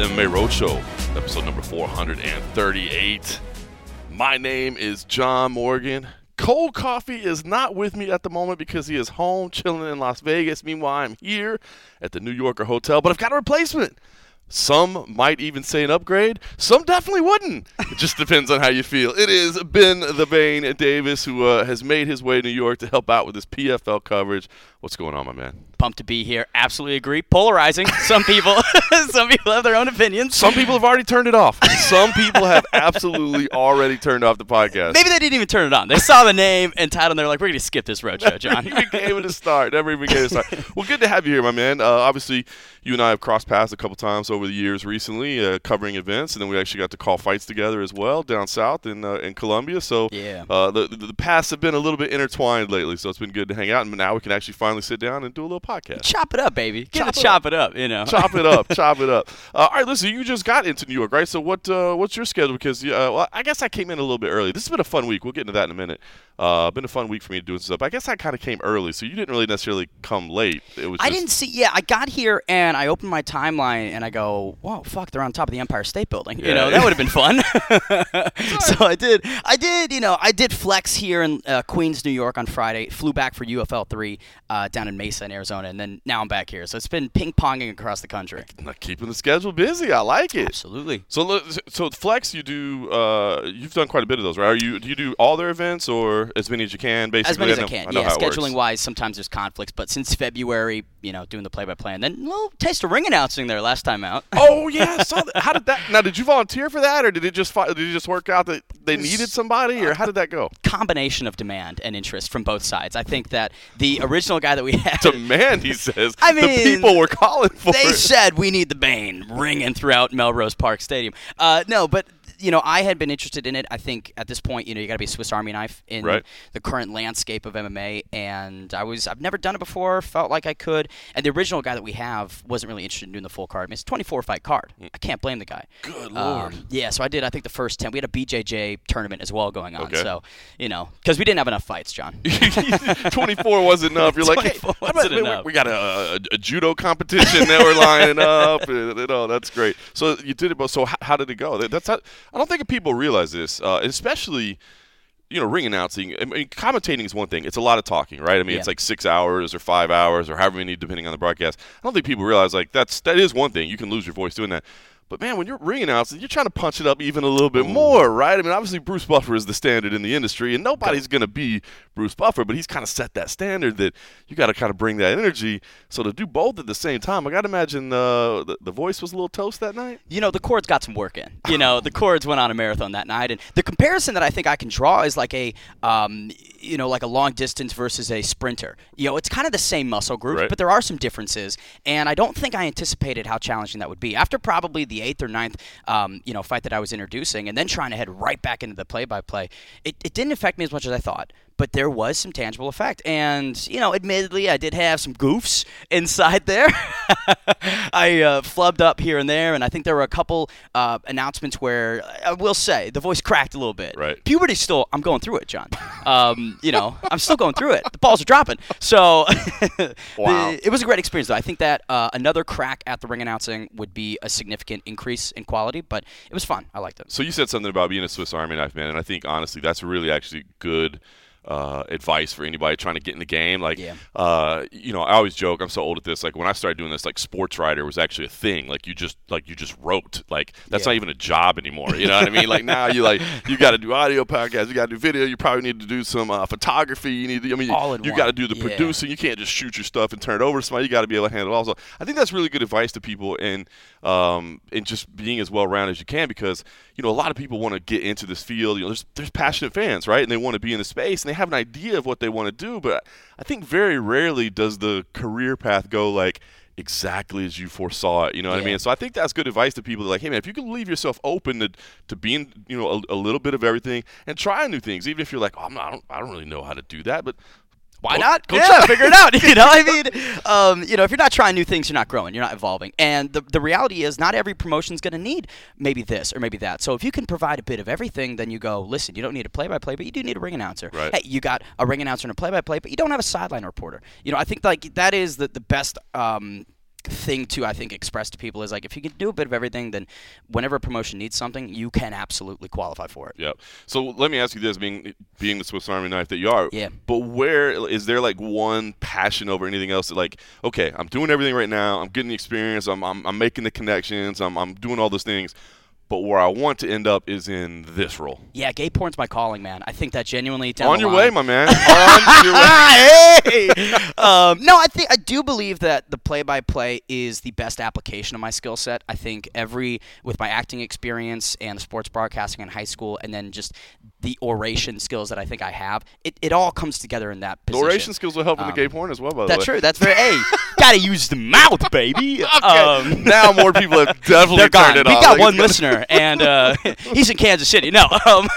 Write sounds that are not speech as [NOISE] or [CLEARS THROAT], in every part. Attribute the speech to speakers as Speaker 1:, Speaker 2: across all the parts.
Speaker 1: the MMA Roadshow, episode number 438. My name is John Morgan. Cold Coffee is not with me at the moment because he is home chilling in Las Vegas. Meanwhile, I'm here at the New Yorker Hotel, but I've got a replacement. Some might even say an upgrade. Some definitely wouldn't. It just [LAUGHS] depends on how you feel. It is Ben the Bane Davis who uh, has made his way to New York to help out with his PFL coverage. What's going on, my man?
Speaker 2: Pumped to be here. Absolutely agree. Polarizing. [LAUGHS] Some people, [LAUGHS] some people have their own opinions.
Speaker 1: Some people have already turned it off. [LAUGHS] Some people have absolutely already turned off the podcast.
Speaker 2: Maybe they didn't even turn it on. They saw the name and title, and they're like, "We're going to skip this roadshow, John."
Speaker 1: Never even gave it a start. Never even gave it a start. Well, good to have you here, my man. Uh, obviously, you and I have crossed paths a couple times over the years recently, uh, covering events, and then we actually got to call fights together as well down south in uh, in Columbia. So
Speaker 2: Yeah.
Speaker 1: uh, the, the the paths have been a little bit intertwined lately. So it's been good to hang out, and now we can actually finally sit down and do a little podcast.
Speaker 2: chop it up, baby. Get
Speaker 1: Chop
Speaker 2: to
Speaker 1: it
Speaker 2: chop it up. You know.
Speaker 1: chop it up, chop it up. [LAUGHS] Uh, all right, listen, you just got into New York, right? So what uh, what's your schedule? Because uh, well, I guess I came in a little bit early. This has been a fun week. We'll get into that in a minute. Uh, been a fun week for me to do stuff. I guess I kind of came early, so you didn't really necessarily come late. It was.
Speaker 2: I didn't see. Yeah, I got here and I opened my timeline and I go, "Whoa, fuck! They're on top of the Empire State Building."
Speaker 1: Yeah.
Speaker 2: You know, that would have been fun. [LAUGHS] [LAUGHS] so I did. I did. You know, I did flex here in uh, Queens, New York on Friday. Flew back for UFL three uh, down in Mesa, in Arizona, and then now I'm back here. So it's been ping ponging across the country.
Speaker 1: Keeping the schedule busy. I like it.
Speaker 2: Absolutely.
Speaker 1: So, so flex, you do. Uh, you've done quite a bit of those, right? Are you do you do all their events or as many as you can? Basically,
Speaker 2: As many as I
Speaker 1: know-
Speaker 2: can.
Speaker 1: know
Speaker 2: yeah,
Speaker 1: how it works.
Speaker 2: scheduling wise, sometimes there's conflicts, but since February, you know, doing the play-by-play, and then a little taste of ring announcing there last time out. [LAUGHS]
Speaker 1: Oh yeah, I saw that. How did that? Now, did you volunteer for that, or did it just did it just work out that they needed somebody, or how did that go?
Speaker 2: combination of demand and interest from both sides. I think that the original guy that we had,
Speaker 1: Demand, he says. [LAUGHS]
Speaker 2: I
Speaker 1: the
Speaker 2: mean,
Speaker 1: people were calling for
Speaker 2: they
Speaker 1: it.
Speaker 2: said we need the Bane ringing throughout Melrose Park Stadium. Uh, no, but you know, I had been interested in it. I think at this point, you know, you got to be a Swiss Army knife in
Speaker 1: Right.
Speaker 2: the current landscape of MMA, and I was I've never done it before. Felt like I could, and the original guy that we have wasn't really interested in doing the full card. I mean, it's a 24 fight card. I can't blame the guy.
Speaker 1: Good
Speaker 2: Um,
Speaker 1: lord.
Speaker 2: yeah, so I did. I think the first 10. We had a BJJ tournament as well going on.
Speaker 1: Okay.
Speaker 2: So you know, because we didn't have enough fights, John. [LAUGHS]
Speaker 1: 24 wasn't enough. You're like, [LAUGHS] hey, about-
Speaker 2: wasn't
Speaker 1: we-
Speaker 2: enough.
Speaker 1: we got a, a, a judo competition that we're lining up. [LAUGHS] and, you know, that's great. So you did it, but so how, how did it go? That's how, I don't think people realize this, uh, especially. You know, ring announcing. I mean, commentating is one thing. It's a lot of talking, right? I mean, it's like six hours or five hours or however many, depending on the broadcast. I don't think people realize like that's that is one thing. You can lose your voice doing that. But man, when you're ring announcing, you're trying to punch it up even a little bit more, right? I mean, obviously Bruce Buffer is the standard in the industry, and nobody's going to be Bruce Buffer, but he's kind of set that standard that you got to kind of bring that energy. So to do both at the same time, I got to imagine uh, the the voice was a little toast that night.
Speaker 2: you know, the chords got some work in. You know, the chords went on a marathon that night, and the comparison that I think I can draw is like a, um, you know, like a long distance versus a sprinter. You know, it's kind of the same muscle group,
Speaker 1: Right.
Speaker 2: but there are some differences, and I don't think I anticipated how challenging that would be. After probably the eighth or ninth, um, you know, fight that I was introducing, and then trying to head right back into the play-by-play, it, it didn't affect me as much as I thought. But there was some tangible effect, and you know, admittedly, I did have some goofs [LAUGHS] inside there. [LAUGHS] I uh, flubbed up here and there, and I think there were a couple uh, announcements where I will say the voice cracked a little bit.
Speaker 1: Right.
Speaker 2: Puberty still, I'm going through it, John. Um, you know, [LAUGHS] I'm still going through it. The balls are dropping. So the- it was a great experience, though. I think that uh, another crack at the ring announcing would be a significant increase in quality, but it was fun. I liked it.
Speaker 1: So you said something about being a Swiss Army knife man, and I think honestly that's really actually good uh, advice for anybody trying to get in the game. Like,
Speaker 2: Yeah.
Speaker 1: uh, you know, I always joke. I'm so old at this. Like when I started doing this, like sports writer was actually a thing. Like you just like you just wrote. Like that's
Speaker 2: Yeah.
Speaker 1: not even a job anymore. You know what I mean? Like [LAUGHS] now you like you got to do audio podcasts, you got to do video. You probably need to do some uh, photography. You need to. I mean,
Speaker 2: All
Speaker 1: you got to do the
Speaker 2: Yeah.
Speaker 1: producing. You can't just shoot your stuff and turn it over to somebody. You got to be able to handle it. Also, I think that's really good advice to people and um, and just being as well rounded as you can because you know a lot of people want to get into this field. You know, there's there's passionate fans, right? And they want to be in the space they have an idea of what they want to do. But I think very rarely does the career path go like exactly as you foresaw it. You know what I mean? So I think that's good advice to people. Like, hey man, if you can leave yourself open to, to being, you know, a, a little bit of everything and trying new things, even if you're like, oh, I'm not, I don't, I don't really know how to do that, but
Speaker 2: Why
Speaker 1: Go-
Speaker 2: not?
Speaker 1: go
Speaker 2: yeah,
Speaker 1: try.
Speaker 2: figure it out. [LAUGHS] You know, I mean, [LAUGHS] um, you know, if you're not trying new things, you're not growing, you're not evolving. And the, the reality is, not every promotion is going to need maybe this or maybe that. So if you can provide a bit of everything, then you go, listen, you don't need a play-by-play, but you do need a ring announcer.
Speaker 1: Right.
Speaker 2: Hey, you got a ring announcer and a play-by-play, but you don't have a sideline reporter. You know, I think like that is the the best. Um, thing to I think express to people is like if you can do a bit of everything, then whenever a promotion needs something, you can absolutely qualify for it.
Speaker 1: Yep. So let me ask you this: being being the Swiss Army knife that you are,
Speaker 2: Yeah.
Speaker 1: But where is there like one passion over anything else? That like, okay, I'm doing everything right now. I'm getting the experience. I'm I'm, I'm making the connections. I'm I'm doing all those things. But where I want to end up is in this role.
Speaker 2: Yeah, gay porn's my calling, man. I think that genuinely down
Speaker 1: On your
Speaker 2: line-
Speaker 1: way, my man. [LAUGHS] On your way. [LAUGHS]
Speaker 2: hey! um, no, I think I do believe that the play-by-play is the best application of my skill set. I think every with my acting experience and sports broadcasting in high school, and then just the oration skills that I think I have, it, it all comes together in that
Speaker 1: The oration skills will help in the
Speaker 2: Um,
Speaker 1: gay porn as well. By the
Speaker 2: That's
Speaker 1: way.
Speaker 2: That's true. That's very. hey, [LAUGHS] gotta use the mouth, baby. [LAUGHS]
Speaker 1: Okay.
Speaker 2: Um,
Speaker 1: now more people have [LAUGHS] definitely
Speaker 2: they're gone.
Speaker 1: turned it
Speaker 2: We
Speaker 1: off.
Speaker 2: got
Speaker 1: Like,
Speaker 2: one listener, and uh, he's in Kansas City. No, um,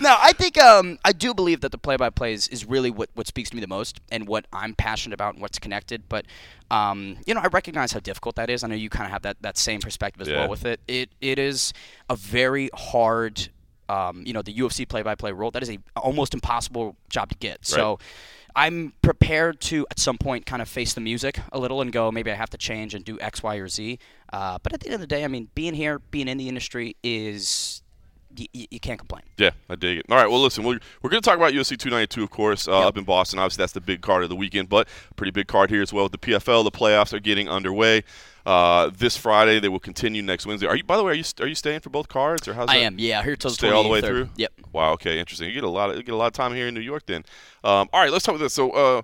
Speaker 2: no, I think um, I do believe that the play-by-play is, is really what, what speaks to me the most, and what I'm passionate about, and what's connected. But um, you know, I recognize how difficult that is. I know you kind of have that, that same perspective as
Speaker 1: Yeah.
Speaker 2: well with it. It it is a very hard. Um, you know, the UFC play-by-play role that is a almost impossible job to get. So. I'm prepared to at some point kind of face the music a little and go, maybe I have to change and do X, Y, or Z. Uh, but at the end of the day, I mean, being here, being in the industry is y- y- you can't complain.
Speaker 1: Yeah, I dig it. All right, well, listen, we're, we're going to talk about UFC 292, of course, uh, up in Boston. Obviously, that's the big card of the weekend, but pretty big card here as well with the PFL. The playoffs are getting underway. Uh, this Friday, they will continue next Wednesday. Are you? By the way, are you are you staying for both cards or how's
Speaker 2: I
Speaker 1: that?
Speaker 2: am, yeah, here till the
Speaker 1: Stay all the way
Speaker 2: 28th.
Speaker 1: through.
Speaker 2: Yep.
Speaker 1: Wow. Okay. Interesting. You get a lot. Of, you get a lot of time here in New York. Then. Um, all right. Let's talk about this. So, uh,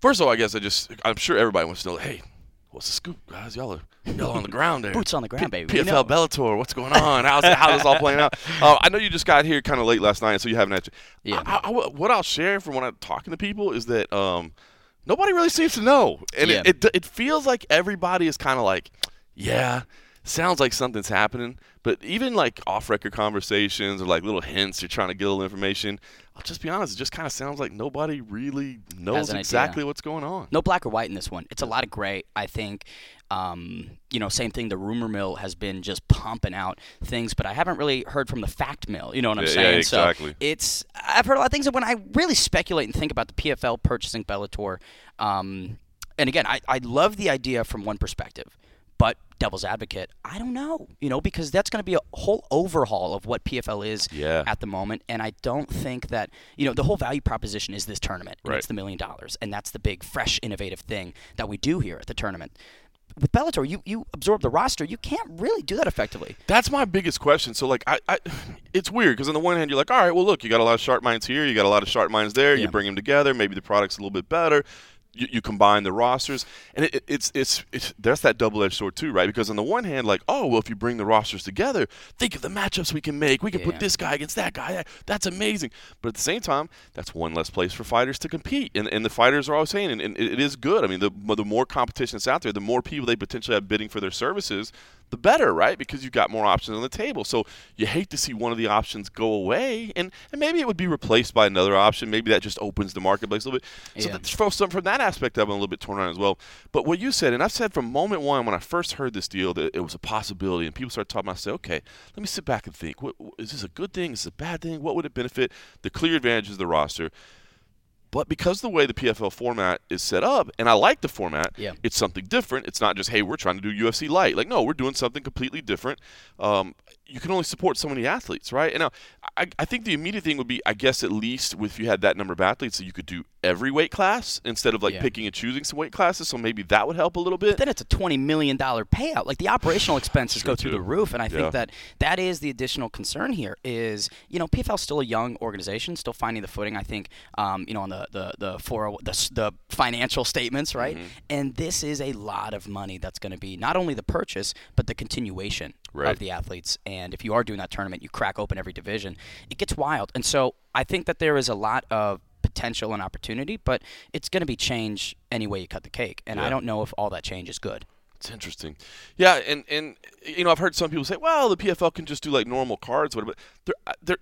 Speaker 1: first of all, I guess I just I'm sure everybody wants to know. Hey, what's the scoop, guys? Y'all are y'all on the [LAUGHS] ground there.
Speaker 2: Boots on the ground,
Speaker 1: P-
Speaker 2: baby.
Speaker 1: PFL
Speaker 2: know.
Speaker 1: Bellator. What's going on? How's how's this all playing out? Uh, [LAUGHS] I know you just got here kind of late last night, so you haven't had.
Speaker 2: Yeah.
Speaker 1: I, I- what I'll share from when I'm talking to people is that um, nobody really seems to know, and
Speaker 2: Yeah.
Speaker 1: it, it it feels like everybody is kind of like, yeah, sounds like something's happening. But even like off-record conversations or like little hints, you're trying to get a little information. I'll just be honest, it just kind of sounds like nobody really knows
Speaker 2: an idea.
Speaker 1: exactly what's going on.
Speaker 2: No black or white in this one. It's a lot of gray. I think, um, you know, same thing. The rumor mill has been just pumping out things, but I haven't really heard from the fact mill. You know what I'm
Speaker 1: Yeah, yeah,
Speaker 2: saying?
Speaker 1: exactly.
Speaker 2: So it's I've heard a lot of things, and when I really speculate and think about the PFL purchasing Bellator, um, and again, I, I love the idea from one perspective, devil's advocate, I don't know, you know, because that's going to be a whole overhaul of what PFL is
Speaker 1: Yeah.
Speaker 2: at the moment, and I don't think that you know the whole value proposition is this tournament, and
Speaker 1: Right.
Speaker 2: it's the million dollars, and that's the big, fresh, innovative thing that we do here at the tournament. With Bellator, you you absorb the roster, you can't really do that effectively.
Speaker 1: That's my biggest question. So like, I, I it's weird because on the one hand you're like, all right, well look, you got a lot of sharp minds here, you got a lot of sharp minds there. You bring them together, maybe the product's a little bit better. You, you combine the rosters, and it, it- it's, it's it's that's that double-edged sword too, right? Because on the one hand, like, oh well, if you bring the rosters together, think of the matchups we can make. We can
Speaker 2: Yeah.
Speaker 1: put this guy against that guy. That's amazing. But at the same time, that's one less place for fighters to compete, and, and the fighters are always saying, and, and it it is good. I mean, the the more competition that's out there, the more people they potentially have bidding for their services, the better, right? Because you've got more options on the table. So you hate to see one of the options go away, and, and maybe it would be replaced by another option. Maybe that just opens the marketplace a little bit. So
Speaker 2: Yeah.
Speaker 1: that- from, from that aspect, I'm a little bit torn on as well. But what you said, and I've said from moment one when I first heard this deal that it was a possibility, and people started talking, I said, okay, let me sit back and think. What, is this a good thing? Is this a bad thing? What would it benefit? The clear advantage is the roster. But because the way the PFL format is set up, and I like the format,
Speaker 2: Yeah.
Speaker 1: it's something different. It's not just, hey, we're trying to do UFC light. Like, no, we're doing something completely different. Um, you can only support so many athletes, right? And now, I, I think the immediate thing would be, I guess, at least if you had that number of athletes, that you could do every weight class instead of like
Speaker 2: Yeah.
Speaker 1: picking and choosing some weight classes. So maybe that would help a little bit.
Speaker 2: But Then it's a twenty million dollar payout. Like the operational expenses go through
Speaker 1: too.
Speaker 2: the roof, and I think that that is the additional concern here. Is you know PFL's still a young organization, still finding the footing. I think um, you know on the the the four the, the financial statements, right?
Speaker 1: Mm-hmm.
Speaker 2: And this is a lot of money that's going to be not only the purchase but the continuation
Speaker 1: Right.
Speaker 2: of the athletes. And if you are doing that tournament, you crack open every division. It gets wild. And so I think that there is a lot of potential and opportunity, but it's going to be change any way you cut the cake. And
Speaker 1: Yeah.
Speaker 2: I don't know if all that change is good.
Speaker 1: It's interesting. Yeah, and and you know I've heard some people say, well, the PFL can just do like normal cards, whatever. But there, uh, there,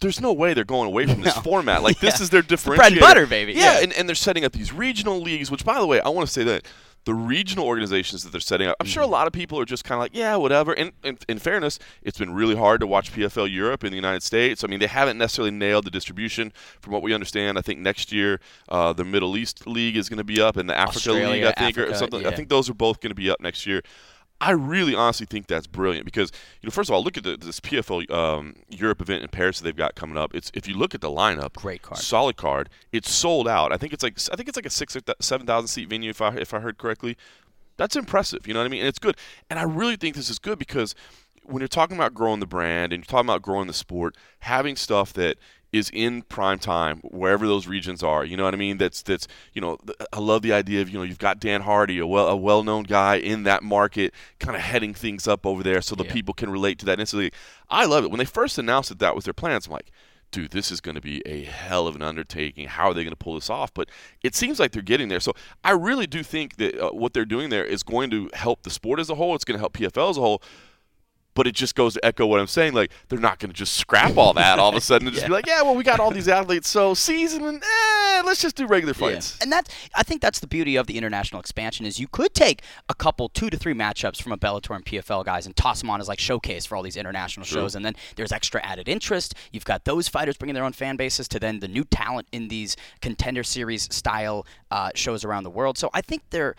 Speaker 1: there's no way they're going away from this [LAUGHS]
Speaker 2: No.
Speaker 1: format. Like this [LAUGHS] is their
Speaker 2: the
Speaker 1: differentiator.
Speaker 2: bread and butter, baby.
Speaker 1: Yeah,
Speaker 2: Yeah.
Speaker 1: And, and they're setting up these regional leagues, which by the way, I want to say that the regional organizations that they're setting up. I'm sure a lot of people are just kind of like, yeah, whatever. And, and in fairness, it's been really hard to watch PFL Europe in the United States. I mean, they haven't necessarily nailed the distribution. From what we understand, I think next year uh, the Middle East League is going to be up, and the Africa
Speaker 2: Australia,
Speaker 1: League, I think, or something.
Speaker 2: yeah.
Speaker 1: I think those are both going to be up next year. I really honestly think that's brilliant because you know first of all look at the, this PFL um, Europe event in Paris that they've got coming up. It's if you look at the lineup,
Speaker 2: Great card.
Speaker 1: solid card. It's sold out. I think it's like I think it's like a six or th- seven thousand seat venue if I if I heard correctly. That's impressive. You know what I mean? And it's good. And I really think this is good because when you're talking about growing the brand and you're talking about growing the sport, having stuff that is in prime time wherever those regions are. You know what I mean? That's that's you know I love the idea of you know you've got Dan Hardy, a well a well known guy in that market, kind of heading things up over there, so the
Speaker 2: Yeah.
Speaker 1: people can relate to that instantly. I love it when they first announced that that was their plans. I'm like. Dude, this is going to be a hell of an undertaking. How are they going to pull this off? But it seems like they're getting there. So I really do think that uh, what they're doing there is going to help the sport as a whole. It's going to help PFL as a whole but it just goes to echo what I'm saying. Like they're not going to just scrap all that all of a [LAUGHS] sudden and just be like, yeah, well, we got all these athletes, so season, and eh, let's just do regular fights.
Speaker 2: Yeah. And that's I think that's the beauty of the international expansion is you could take a couple two to three matchups from a Bellator and PFL guys and toss them on as like showcase for all these international shows and then there's extra added interest. You've got those fighters bringing their own fan bases to then the new talent in these contender series style uh, shows around the world. So I think there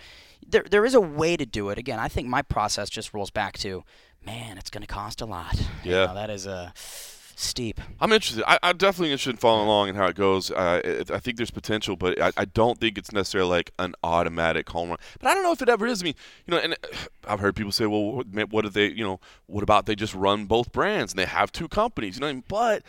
Speaker 2: there there is a way to do it. Again, I think my process just rolls back to man, it's going to cost a lot. You
Speaker 1: Yeah.
Speaker 2: know, that is a steep.
Speaker 1: I'm interested. I, I'm definitely interested in following along and how it goes. Uh, it, I think there's potential, but I, I don't think it's necessarily like an automatic home run. But I don't know if it ever is. I mean, you know, and uh, I've heard people say, well, what, do they, you know, what about they just run both brands and they have two companies? You know, what I mean? but.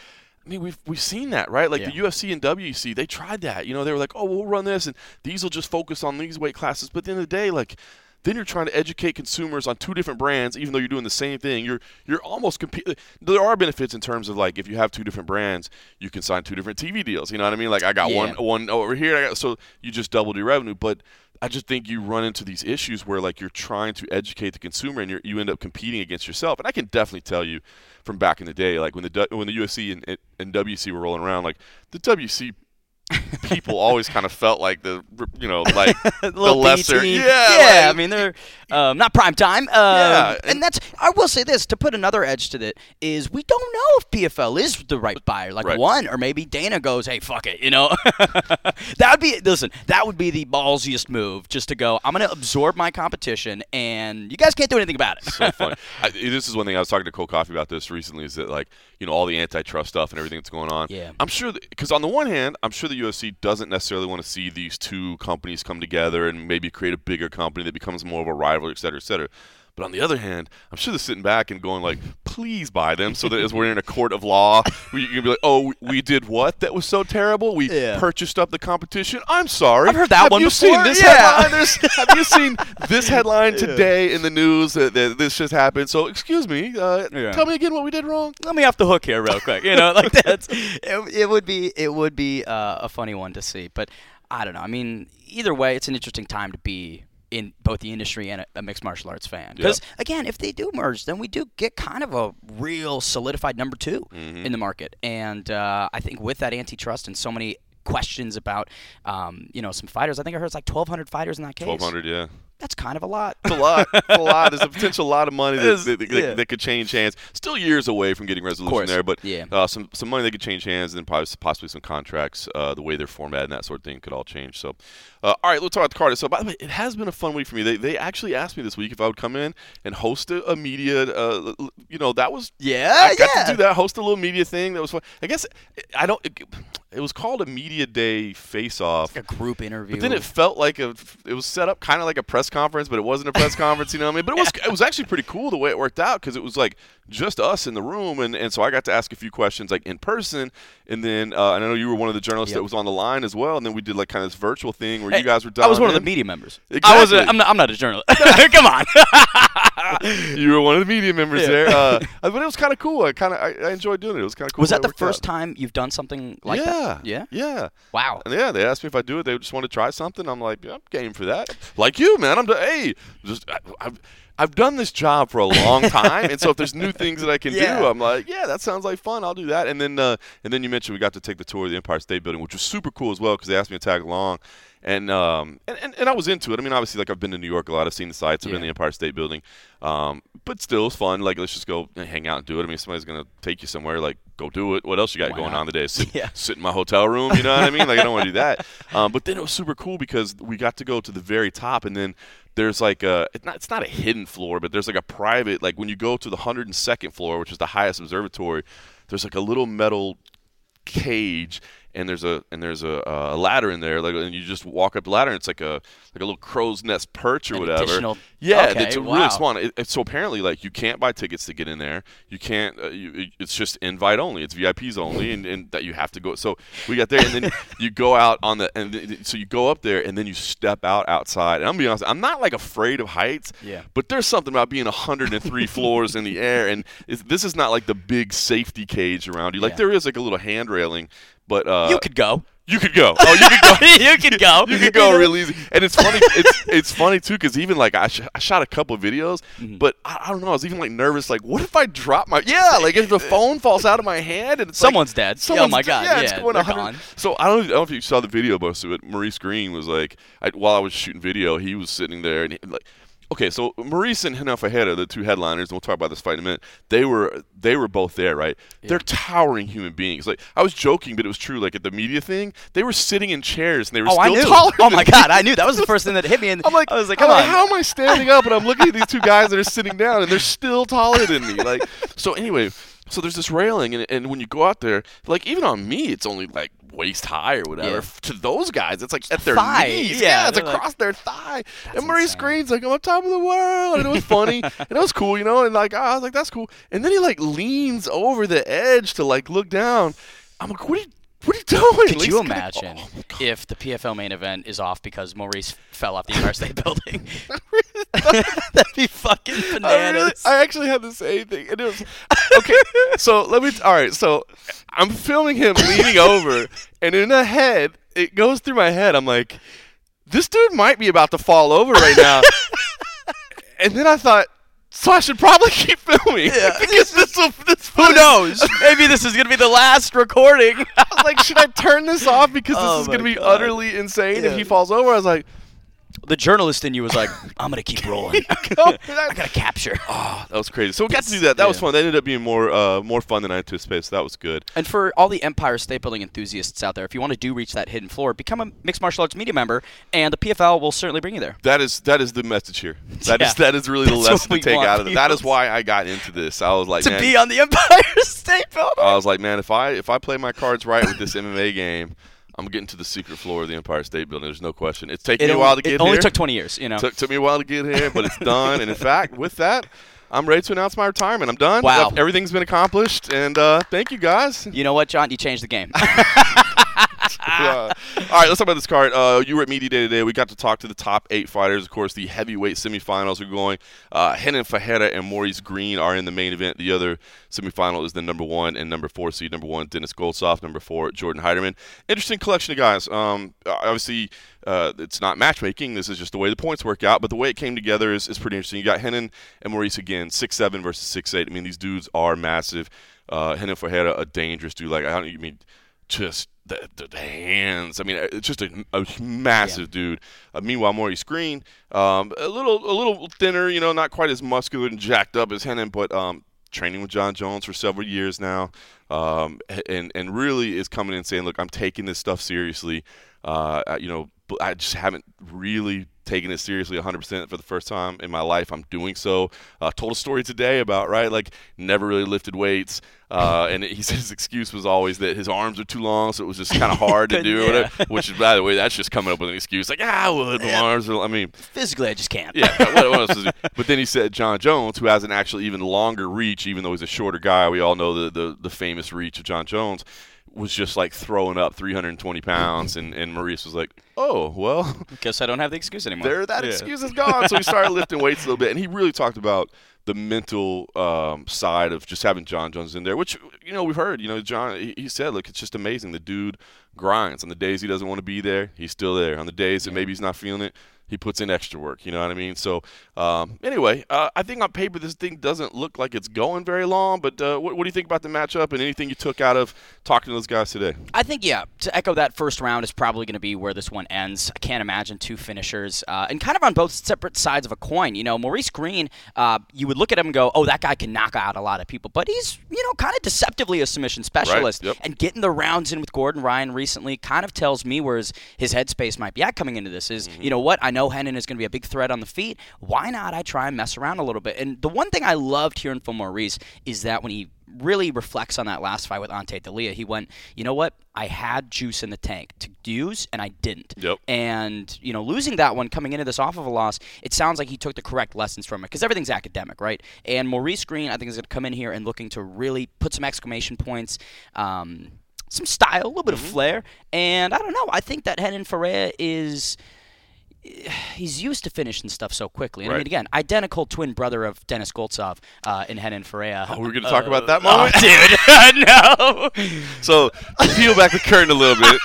Speaker 1: I mean, we've we've seen that, right? Like the UFC and WEC, they tried that. You know, they were like, "Oh, we'll run this, and these will just focus on these weight classes." But at the end of the day, like, then you're trying to educate consumers on two different brands, even though you're doing the same thing. You're you're almost competing. There are benefits in terms of like if you have two different brands, you can sign two different TV deals. You know what I mean? Like I got one
Speaker 2: Yeah.
Speaker 1: one over here, I got, so you just doubled your revenue. But I just think you run into these issues where like you're trying to educate the consumer and you you end up competing against yourself. And I can definitely tell you from back in the day, like when the when the UFC and, and WEC were rolling around, like the WEC people always kind of felt like the you know like [LAUGHS] the lesser yeah
Speaker 2: yeah.
Speaker 1: like-
Speaker 2: I mean, they're um, not prime time. Um,
Speaker 1: Yeah,
Speaker 2: and, that's I will say this to put another edge to it is we don't know if PFL is the right buyer. Like
Speaker 1: Right.
Speaker 2: one or maybe Dana goes, hey, fuck it, you know. [LAUGHS] that would be listen. That would be the ballsiest move, just to go. I'm gonna absorb my competition, and you guys can't do anything about it.
Speaker 1: so [LAUGHS] funny. I, this is one thing I was talking to Cole Coffee about this recently. Is that like you know all the antitrust stuff and everything that's going on?
Speaker 2: Yeah.
Speaker 1: I'm sure because on the one hand, I'm sure the UFC doesn't necessarily want to see these two companies come together and maybe create a bigger company that becomes more of a rival, et cetera, et cetera. But on the other hand, I'm sure they're sitting back and going like, "Please buy them," so that as we're in a court of law, [LAUGHS] we you can be like, "Oh, we, we did what? That was so terrible. We
Speaker 2: Yeah.
Speaker 1: purchased up the competition. I'm sorry.
Speaker 2: I've heard that
Speaker 1: Have
Speaker 2: one
Speaker 1: you seen this
Speaker 2: Yeah.
Speaker 1: headline? [LAUGHS] Have you seen this headline today in the news that, that this just happened? So, excuse me. Uh,
Speaker 2: Yeah.
Speaker 1: Tell me again what we did wrong.
Speaker 2: let me off the hook here real quick. You know, like [LAUGHS] that's it, it would be it would be uh, a funny one to see, but I don't know. I mean, either way, it's an interesting time to be in both the industry and a, a mixed martial arts fan. Because again, if they do merge, then we do get kind of a real solidified number 2
Speaker 1: Mm-hmm.
Speaker 2: in the market. And uh, I think with that antitrust and so many questions about, um, you know, some fighters, I think I heard it's like 1,200 fighters in that case.
Speaker 1: Twelve hundred, yeah.
Speaker 2: That's kind of a lot.
Speaker 1: It's a lot. It's a lot. There's a [LAUGHS] potential lot of money that, that, that,
Speaker 2: yeah.
Speaker 1: that could change hands. Still years away from getting resolution there, but
Speaker 2: Yeah.
Speaker 1: uh, some some money that could change hands, and then probably possibly some contracts, uh, the way they're formatted and that sort of thing could all change. So, uh, all right, let's talk about the card. So, by the way, it has been a fun week for me. They, they actually asked me this week if I would come in and host a, a media. Uh, you know, that was
Speaker 2: Yeah,
Speaker 1: I got
Speaker 2: yeah.
Speaker 1: to do that, host a little media thing. That was fun. I guess I don't. It, it was called a media day face off.
Speaker 2: Like a group interview.
Speaker 1: But then it felt like a, it was set up kind of like a press conference, but it wasn't a press conference, you know what I mean? But it was it was actually pretty cool the way it worked out because it was like just us in the room, and, and so I got to ask a few questions like in person, and then uh, and I know you were one of the journalists
Speaker 2: Yep.
Speaker 1: that was on the line as well, and then we did like kind of this virtual thing where
Speaker 2: Hey,
Speaker 1: you guys were.
Speaker 2: I was one of the media members. I was. A, I'm, not, I'm not a journalist. [LAUGHS] [LAUGHS] Come on. [LAUGHS]
Speaker 1: You were one of the media members
Speaker 2: Yeah.
Speaker 1: there, uh, but it was kind of cool. I kind of I, I enjoyed doing it. It was kind of cool.
Speaker 2: was that the first
Speaker 1: out.
Speaker 2: time you've done something like
Speaker 1: yeah.
Speaker 2: that? Yeah.
Speaker 1: Yeah.
Speaker 2: Wow.
Speaker 1: And yeah, they asked me if I do it. They just want to try something. I'm like, yeah, I'm game for that. Like you, man. I'm hey, just I, I, I've done this job for a long time, and so if there's new [LAUGHS] things that I can
Speaker 2: Yeah.
Speaker 1: do, I'm like, yeah, that sounds like fun. I'll do that. And then, uh, and then you mentioned we got to take the tour of the Empire State Building, which was super cool as well because they asked me to tag along, and um, and, and, and I was into it. I mean, obviously, like I've been to New York a lot, I've seen the sights, I've been in the Empire State Building, um, but still, it's fun. Like, let's just go and hang out and do it. I mean, somebody's gonna take you somewhere, like, go do it. What else you got
Speaker 2: Why
Speaker 1: going
Speaker 2: not?
Speaker 1: on today? [LAUGHS] Sit,
Speaker 2: Yeah.
Speaker 1: sit in my hotel room. You know what I mean? Like, I don't want to do that. [LAUGHS] Um, but then it was super cool because we got to go to the very top, and then there's like a it's not, it's not a hidden floor, but there's like a private like when you go to the 102nd floor, which is the highest observatory, there's like a little metal cage and there's a and there's a, a ladder in there like and you just walk up the ladder and it's like a like a little crow's nest perch or
Speaker 2: An
Speaker 1: whatever yeah
Speaker 2: okay,
Speaker 1: it's
Speaker 2: wow.
Speaker 1: really small it, it's so apparently like you can't buy tickets to get in there you can't uh, you, it- it's just invite only it's vips only and, and that you have to go so we got there and then [LAUGHS] you go out on the and th- so you go up there and then you step out outside and i'm gonna be honest i'm not like afraid of heights
Speaker 2: Yeah.
Speaker 1: but there's something about being 103 [LAUGHS] floors in the air, and it's, this is not like the big safety cage around you. Like
Speaker 2: Yeah.
Speaker 1: there is like a little hand railing, but uh,
Speaker 2: you could go.
Speaker 1: you could go. Oh, you could go. [LAUGHS]
Speaker 2: you could go.
Speaker 1: You could go real easy, and it's funny. [LAUGHS] It's it's funny too because even like I, sh- I shot a couple of videos,
Speaker 2: Mm-hmm.
Speaker 1: but I, I don't know. I was even like nervous. Like, what if I drop my yeah? [LAUGHS] Like if the phone falls out of my hand and it's like-
Speaker 2: Someone's dead. Oh my. God,
Speaker 1: Yeah, it's going
Speaker 2: they're
Speaker 1: 100
Speaker 2: gone.
Speaker 1: So I don't, I don't know if you saw the video most of it. Maurice Greene was like, I, while I was shooting video, he was sitting there and he, like. Okay, so Maurice and Renan Ferreira, the two headliners, and we'll talk about this fight in a minute. They were they were both there, right? They're towering human beings. Like I was joking, but it was true. Like at the media thing, they were sitting in chairs and they were
Speaker 2: Oh,
Speaker 1: still
Speaker 2: I knew. [LAUGHS]
Speaker 1: taller.
Speaker 2: Oh my
Speaker 1: me.
Speaker 2: God, I knew that was the first thing that hit me. And [LAUGHS]
Speaker 1: I'm like,
Speaker 2: I was like,
Speaker 1: I'm
Speaker 2: come
Speaker 1: like, how am I standing up and I'm looking at these two guys that are sitting down and they're still taller than me? Like, so anyway, so there's this railing and, and when you go out there, like even on me, it's only like waist high or whatever.
Speaker 2: Yeah.
Speaker 1: To those guys, it's like at their
Speaker 2: Thigh.
Speaker 1: knees.
Speaker 2: Yeah,
Speaker 1: it's
Speaker 2: they're like-
Speaker 1: across their thigh. And Maurice
Speaker 2: insane.
Speaker 1: Greene's like, I'm on top of the world, and it was funny [LAUGHS] and it was cool, you know. And like, I was like, that's cool. And then he like leans over the edge to like look down. I'm like, what are you? What are you doing?
Speaker 2: Could you
Speaker 1: he's gonna-
Speaker 2: imagine
Speaker 1: Oh,
Speaker 2: if the PFL main event is off because Maurice fell off the Empire State [LAUGHS] Building? [LAUGHS] [LAUGHS] That'd be fucking
Speaker 1: I, really,
Speaker 2: bananas.
Speaker 1: I actually had the same thing. And it was okay. so let me. All right. So I'm filming him leaning over, and in the head, it goes through my head. I'm like, this dude might be about to fall over right now. and then I thought, so I should probably [LAUGHS] keep filming [LAUGHS] because this will. This
Speaker 2: Who knows? [LAUGHS] Maybe this is gonna be the last recording.
Speaker 1: I was like, should I turn this off because oh this
Speaker 2: Oh
Speaker 1: is going to be
Speaker 2: God.
Speaker 1: utterly insane
Speaker 2: Yeah.
Speaker 1: if he falls over? I was like,
Speaker 2: the journalist in you was like, [LAUGHS] I'm gonna keep rolling. [LAUGHS] [LAUGHS] I gotta capture.
Speaker 1: Oh, that was crazy. So we got to do that. That was fun. That ended up being more uh, more fun than I anticipated. So that was good.
Speaker 2: And for all the Empire State Building enthusiasts out there, if you want to do reach that hidden floor, become a mixed martial arts media member, and the PFL will certainly bring you there.
Speaker 1: That is that is the message here. That is
Speaker 2: Yeah.
Speaker 1: that is really the
Speaker 2: That's what
Speaker 1: lesson to take
Speaker 2: want
Speaker 1: out of it. That is why I got into this. I was like,
Speaker 2: To
Speaker 1: man,
Speaker 2: be on the Empire State Building.
Speaker 1: I was like, man, if I if I play my cards right with this MMA game, I'm getting to the secret floor of the Empire State Building. There's no question. It's taken
Speaker 2: It
Speaker 1: me a while to get
Speaker 2: it
Speaker 1: get
Speaker 2: only
Speaker 1: here.
Speaker 2: took 20 years, you know.
Speaker 1: took took me a while to get here, but it's done. and in fact, with that, I'm ready to announce my retirement. I'm done.
Speaker 2: Wow.
Speaker 1: Everything's been accomplished, and uh, thank you guys.
Speaker 2: you know what, John? You changed the game. [LAUGHS]
Speaker 1: Uh, [LAUGHS] all right, let's talk about this card. Uh, you were at Media Day today. We got to talk to the top eight fighters. Of course, the heavyweight semifinals are going. Uh, Renan Ferreira and Maurice Greene are in the main event. The other semifinal is the number one and number four seed. Number one, Denis Goltsov. Number four, Jordan Heiderman. Interesting collection of guys. Um, obviously, uh, it's not matchmaking. This is just the way the points work out. But the way it came together is, is pretty interesting. You got Renan and Maurice again, six seven versus six eight. I mean, these dudes are massive. Uh, Renan Ferreira, a dangerous dude. Like I don't. I mean, just the, the, the hands. I mean, it's just a, a massive dude. Uh, meanwhile, Maurice Greene, um, a little a little thinner, you know, not quite as muscular and jacked up as Renan, but um, training with Jon Jones for several years now, um, and and really is coming in saying, look, I'm taking this stuff seriously. Uh, you know, I just haven't really taken it seriously 100% for the first time in my life. I'm doing so. Uh, told a story today about right, like never really lifted weights, uh, and he [LAUGHS] said his excuse was always that his arms are too long, so it was just kind of [LAUGHS] hard to do.
Speaker 2: Yeah.
Speaker 1: whatever, [LAUGHS] which is, by the way, that's just coming up with an excuse. Like, ah, I would. My arms are. I mean,
Speaker 2: Physically, I just can't.
Speaker 1: yeah. What, what else? But then he said Jon Jones, who has an actually even longer reach, even though he's a shorter guy. We all know the the, the famous reach of Jon Jones. Was just like throwing up 320 pounds, and, and Maurice was like, "Oh well, [LAUGHS]
Speaker 2: Guess I don't have the excuse anymore.
Speaker 1: there that
Speaker 2: Yeah.
Speaker 1: excuse is gone." So he started lifting weights a little bit, and he really talked about the mental um, side of just having Jon Jones in there, which you know we've heard. You know, John he, he said, "Look, it's just amazing. The dude grinds on the days he doesn't want to be there. He's still there. On the days that maybe he's not feeling it." He puts in extra work. You know what I mean? So um, anyway, uh, I think on paper this thing doesn't look like it's going very long. But uh, what, what, do you think about the matchup and anything you took out of talking to those guys today?
Speaker 2: I think yeah. To echo that first round is probably going to be where this one ends. I can't imagine two finishers uh, and kind of on both separate sides of a coin. You know, Maurice Greene, uh, you would look at him and go, "Oh, that guy can knock out a lot of people," but he's you know kind of deceptively a submission specialist.
Speaker 1: Right. Yep.
Speaker 2: And getting the rounds in with Gordon Ryan recently kind of tells me where his, his headspace might be at coming into this. Is mm-hmm. you know what? I know Renan is going to be a big threat on the feet. Why not? I try and mess around a little bit. And the one thing I loved hearing from Maurice is that when he really reflects on that last fight with Ante Delija. He went, you know what? I had juice in the tank to use, and I didn't.
Speaker 1: Yep.
Speaker 2: And you know, losing that one, coming into this off of a loss, it sounds like he took the correct lessons from it because everything's academic, right? And Maurice Greene, I think, is going to come in here and looking to really put some exclamation points. Um, some style, a little bit mm-hmm. of flair, and I don't know. I think that Renan Ferreira is [SIGHS] he's used to finishing stuff so quickly. And
Speaker 1: right.
Speaker 2: I mean, again, identical twin brother of Denis Goltsov uh, in Renan Ferreira.
Speaker 1: Oh, we're going to talk uh, about that moment,
Speaker 2: oh,
Speaker 1: dude. [LAUGHS] no. [LAUGHS] So to peel back the curtain a little bit,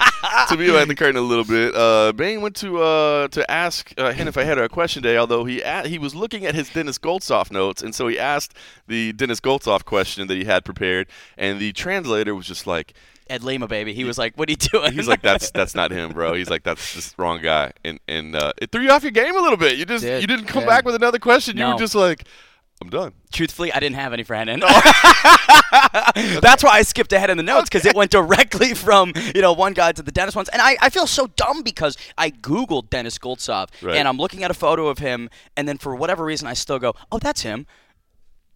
Speaker 1: to peel back the curtain a little bit, uh, Bane went to uh, to ask uh, Renan Ferreira a question day. Although he a- he was looking at his Denis Goltsov notes, and so he asked the Denis Goltsov question that he had prepared, and the translator was just like
Speaker 2: Ed Lima, baby. He was like, "What are you doing?"
Speaker 1: He's like, "That's that's not him, bro." He's like, "That's the wrong guy," and and uh, it threw you off your game a little bit. You just you didn't come
Speaker 2: Yeah.
Speaker 1: back with another question. You were just like, "I'm done."
Speaker 2: Truthfully, I didn't have any for Renan. [LAUGHS] [LAUGHS] That's why I skipped ahead in the notes because it went directly from you know one guy to the Denis ones, and I, I feel so dumb because I googled Denis Goltsov
Speaker 1: Right.
Speaker 2: and I'm looking at a photo of him, and then for whatever reason I still go, oh that's him.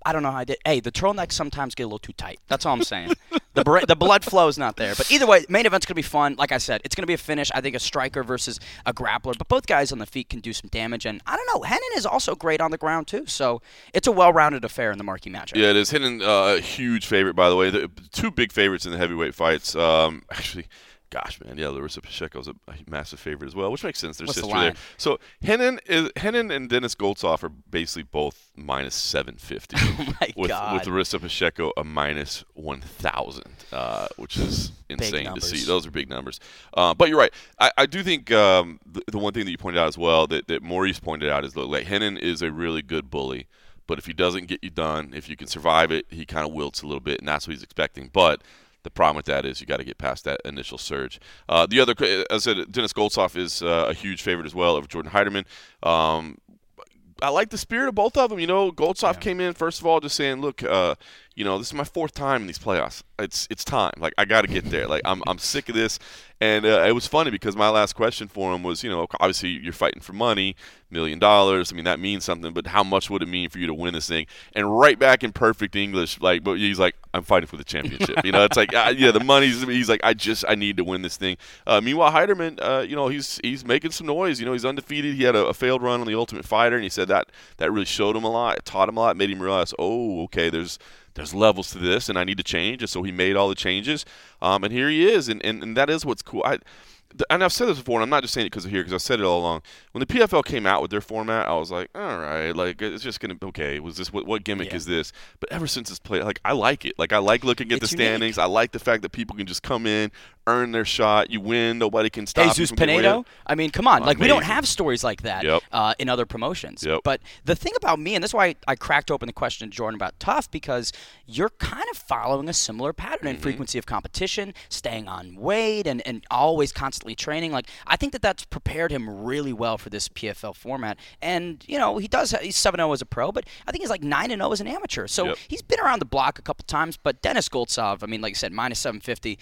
Speaker 2: I don't know how I did. Hey, the turtlenecks sometimes get a little too tight. That's all I'm saying. [LAUGHS] the the blood flow is not there. But either way, main event's gonna be fun. Like I said, it's gonna be a finish. I think a striker versus a grappler. But both guys on the feet can do some damage. And I don't know. Renan is also great on the ground too. So it's a well-rounded affair in the marquee matchup.
Speaker 1: Yeah, it is. Renan, uh, a huge favorite, by the way. The two big favorites in the heavyweight fights. Um, actually, gosh, man, yeah, Larissa Pacheco's a, a massive favorite as well, which makes sense. There's
Speaker 2: What's the
Speaker 1: there. So Renan is Renan and Denis Goltsov are basically both minus 750. [LAUGHS]
Speaker 2: Oh my
Speaker 1: with,
Speaker 2: God.
Speaker 1: with Larissa Pacheco a minus 1,000, uh, which is insane to see. Those are big numbers. Uh, but you're right. I, I do think um, the, the one thing that you pointed out as well that, that Maurice pointed out is that like Renan is a really good bully. But if he doesn't get you done, if you can survive it, he kind of wilts a little bit, and that's what he's expecting. But the problem with that is you got to get past that initial surge. Uh, the other, as I said, Denis Goltsov is uh, a huge favorite as well of Jordan Heiderman. Um, I like the spirit of both of them. You know, Goltsov came in first of all just saying, "Look, uh, you know, this is my fourth time in these playoffs. It's it's time. Like I got to get there. Like I'm I'm sick of this." And uh, it was funny because my last question for him was, you know, obviously you're fighting for money, million dollars. I mean that means something, but how much would it mean for you to win this thing? And right back in perfect English, like, but he's like, "I'm fighting for the championship." you know, it's like, uh, yeah, the money's. He's like, I just I need to win this thing. Uh, meanwhile, Heiderman, uh, you know, he's he's making some noise. You know, he's undefeated. He had a, a failed run on the Ultimate Fighter, and he said that that really showed him a lot, it taught him a lot, made him realize, oh, okay, there's there's levels to this, and I need to change. And so he made all the changes, um, and here he is, and, and and that is what's cool. I and I've said this before, and I'm not just saying it because of here, because I've said it all along. When the PFL came out with their format, I was like, all right, like it's just gonna okay. Was this what, what gimmick
Speaker 2: Yeah.
Speaker 1: is this? But ever since it's played, like I like it. Like I like looking at
Speaker 2: It's
Speaker 1: the
Speaker 2: unique.
Speaker 1: standings. I like the fact that people can just come in, earn their shot. You win, nobody can stop. you
Speaker 2: Jesus
Speaker 1: getting
Speaker 2: Pinedo. I mean, come on. Like we don't have stories like that
Speaker 1: Yep.
Speaker 2: uh, in other promotions.
Speaker 1: Yep.
Speaker 2: But the thing about me, and that's why I cracked open the question to Jordan about tough, because you're kind of following a similar pattern
Speaker 1: Mm-hmm.
Speaker 2: in frequency of competition, staying on weight, and, and always constantly training. Like I think that that's prepared him really well for this PFL format. And you know, he does. He's seven zero as a pro, but I think he's like nine and zero as an amateur. So
Speaker 1: Yep.
Speaker 2: he's been around the block a couple times. But Denis Goltsov, I mean, like I said, minus seven fifty.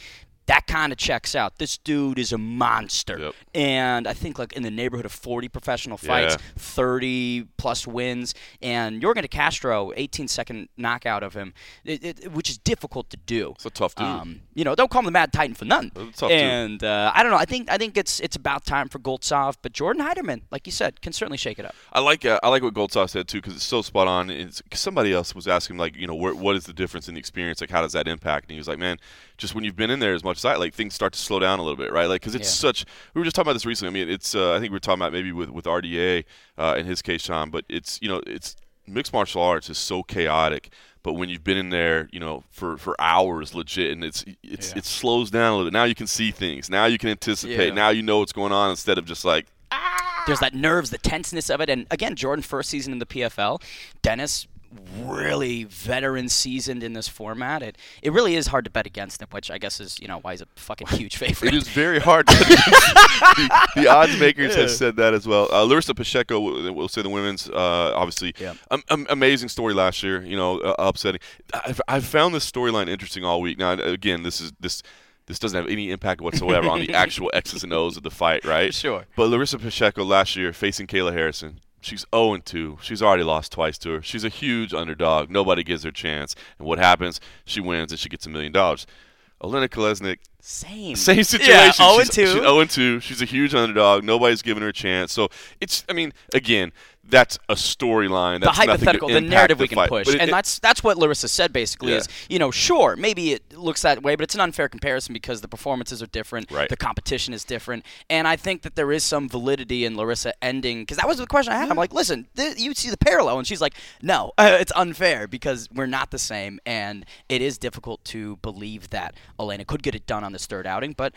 Speaker 2: That kind of checks out. This dude is a monster.
Speaker 1: Yep.
Speaker 2: And I think like in the neighborhood of 40 professional fights,
Speaker 1: Yeah.
Speaker 2: 30 plus wins, and Jorgen De Castro, 18 second knockout of him, it, it, which is difficult to do.
Speaker 1: It's a tough dude.
Speaker 2: Um, you know, don't call him the Mad Titan for nothing.
Speaker 1: It's a tough dude.
Speaker 2: and uh, I don't know. I think I think it's it's about time for Goltsov, but Jordan Heiderman, like you said, can certainly shake it up.
Speaker 1: I like uh, I like what Goltsov said too because it's so spot on. It's, 'cause somebody else was asking like you know where, what is the difference in the experience? Like how does that impact? And he was like, man, just when you've been in there as much as I, like things start to slow down a little bit, right? Like because it's
Speaker 2: Yeah.
Speaker 1: such. We were just talking about this recently. I mean, it's uh, I think we were talking about maybe with with RDA uh, in his case, Sean, but it's you know it's mixed martial arts is so chaotic. But when you've been in there, you know, for, for hours, legit, and it's it's
Speaker 2: Yeah.
Speaker 1: it slows down a little bit. Now you can see things. Now you can anticipate.
Speaker 2: Yeah.
Speaker 1: Now you know what's going on instead of just like ah,
Speaker 2: there's that nerves, the tenseness of it, and again, Jordan first season in the PFL, Dennis really veteran seasoned in this format. It it really is hard to bet against him, which I guess is you know why he's a fucking [LAUGHS] huge favorite.
Speaker 1: It is very hard. To the, the [LAUGHS] odds makers
Speaker 2: Yeah.
Speaker 1: have said that as well. Uh, Larissa Pacheco, we'll we'll say the women's, uh, obviously,
Speaker 2: Yeah.
Speaker 1: um, um, amazing story last year. You know, uh, upsetting. I've, I've found this storyline interesting all week. Now, again, this is this. This doesn't have any impact whatsoever on the [LAUGHS] actual X's and O's of the fight, right?
Speaker 2: Sure.
Speaker 1: But Larissa Pacheco last year facing Kayla Harrison, she's 0 2. She's already lost twice to her. She's a huge underdog. Nobody gives her a chance. And what happens? She wins and she gets a million dollars. Olena Kolesnyk,
Speaker 2: Same.
Speaker 1: same
Speaker 2: Yeah,
Speaker 1: situation.
Speaker 2: 0
Speaker 1: she's,
Speaker 2: 2.
Speaker 1: She's 0 2. She's a huge underdog. Nobody's giving her a chance. So it's, I mean, again, that's a storyline.
Speaker 2: the
Speaker 1: That's nothing to
Speaker 2: hypothetical, the narrative we can
Speaker 1: fight.
Speaker 2: push,
Speaker 1: it-
Speaker 2: and
Speaker 1: it-
Speaker 2: that's that's what Larissa said basically.
Speaker 1: Yeah.
Speaker 2: Is you know, sure, maybe it looks that way, but it's an unfair comparison because the performances are different,
Speaker 1: Right.
Speaker 2: the competition is different, and I think that there is some validity in Larissa ending because that was the question I had. I'm like, listen, th- you see the parallel, and she's like, no, uh, [LAUGHS] it's unfair because we're not the same, and it is difficult to believe that Elena could get it done on this third outing, but.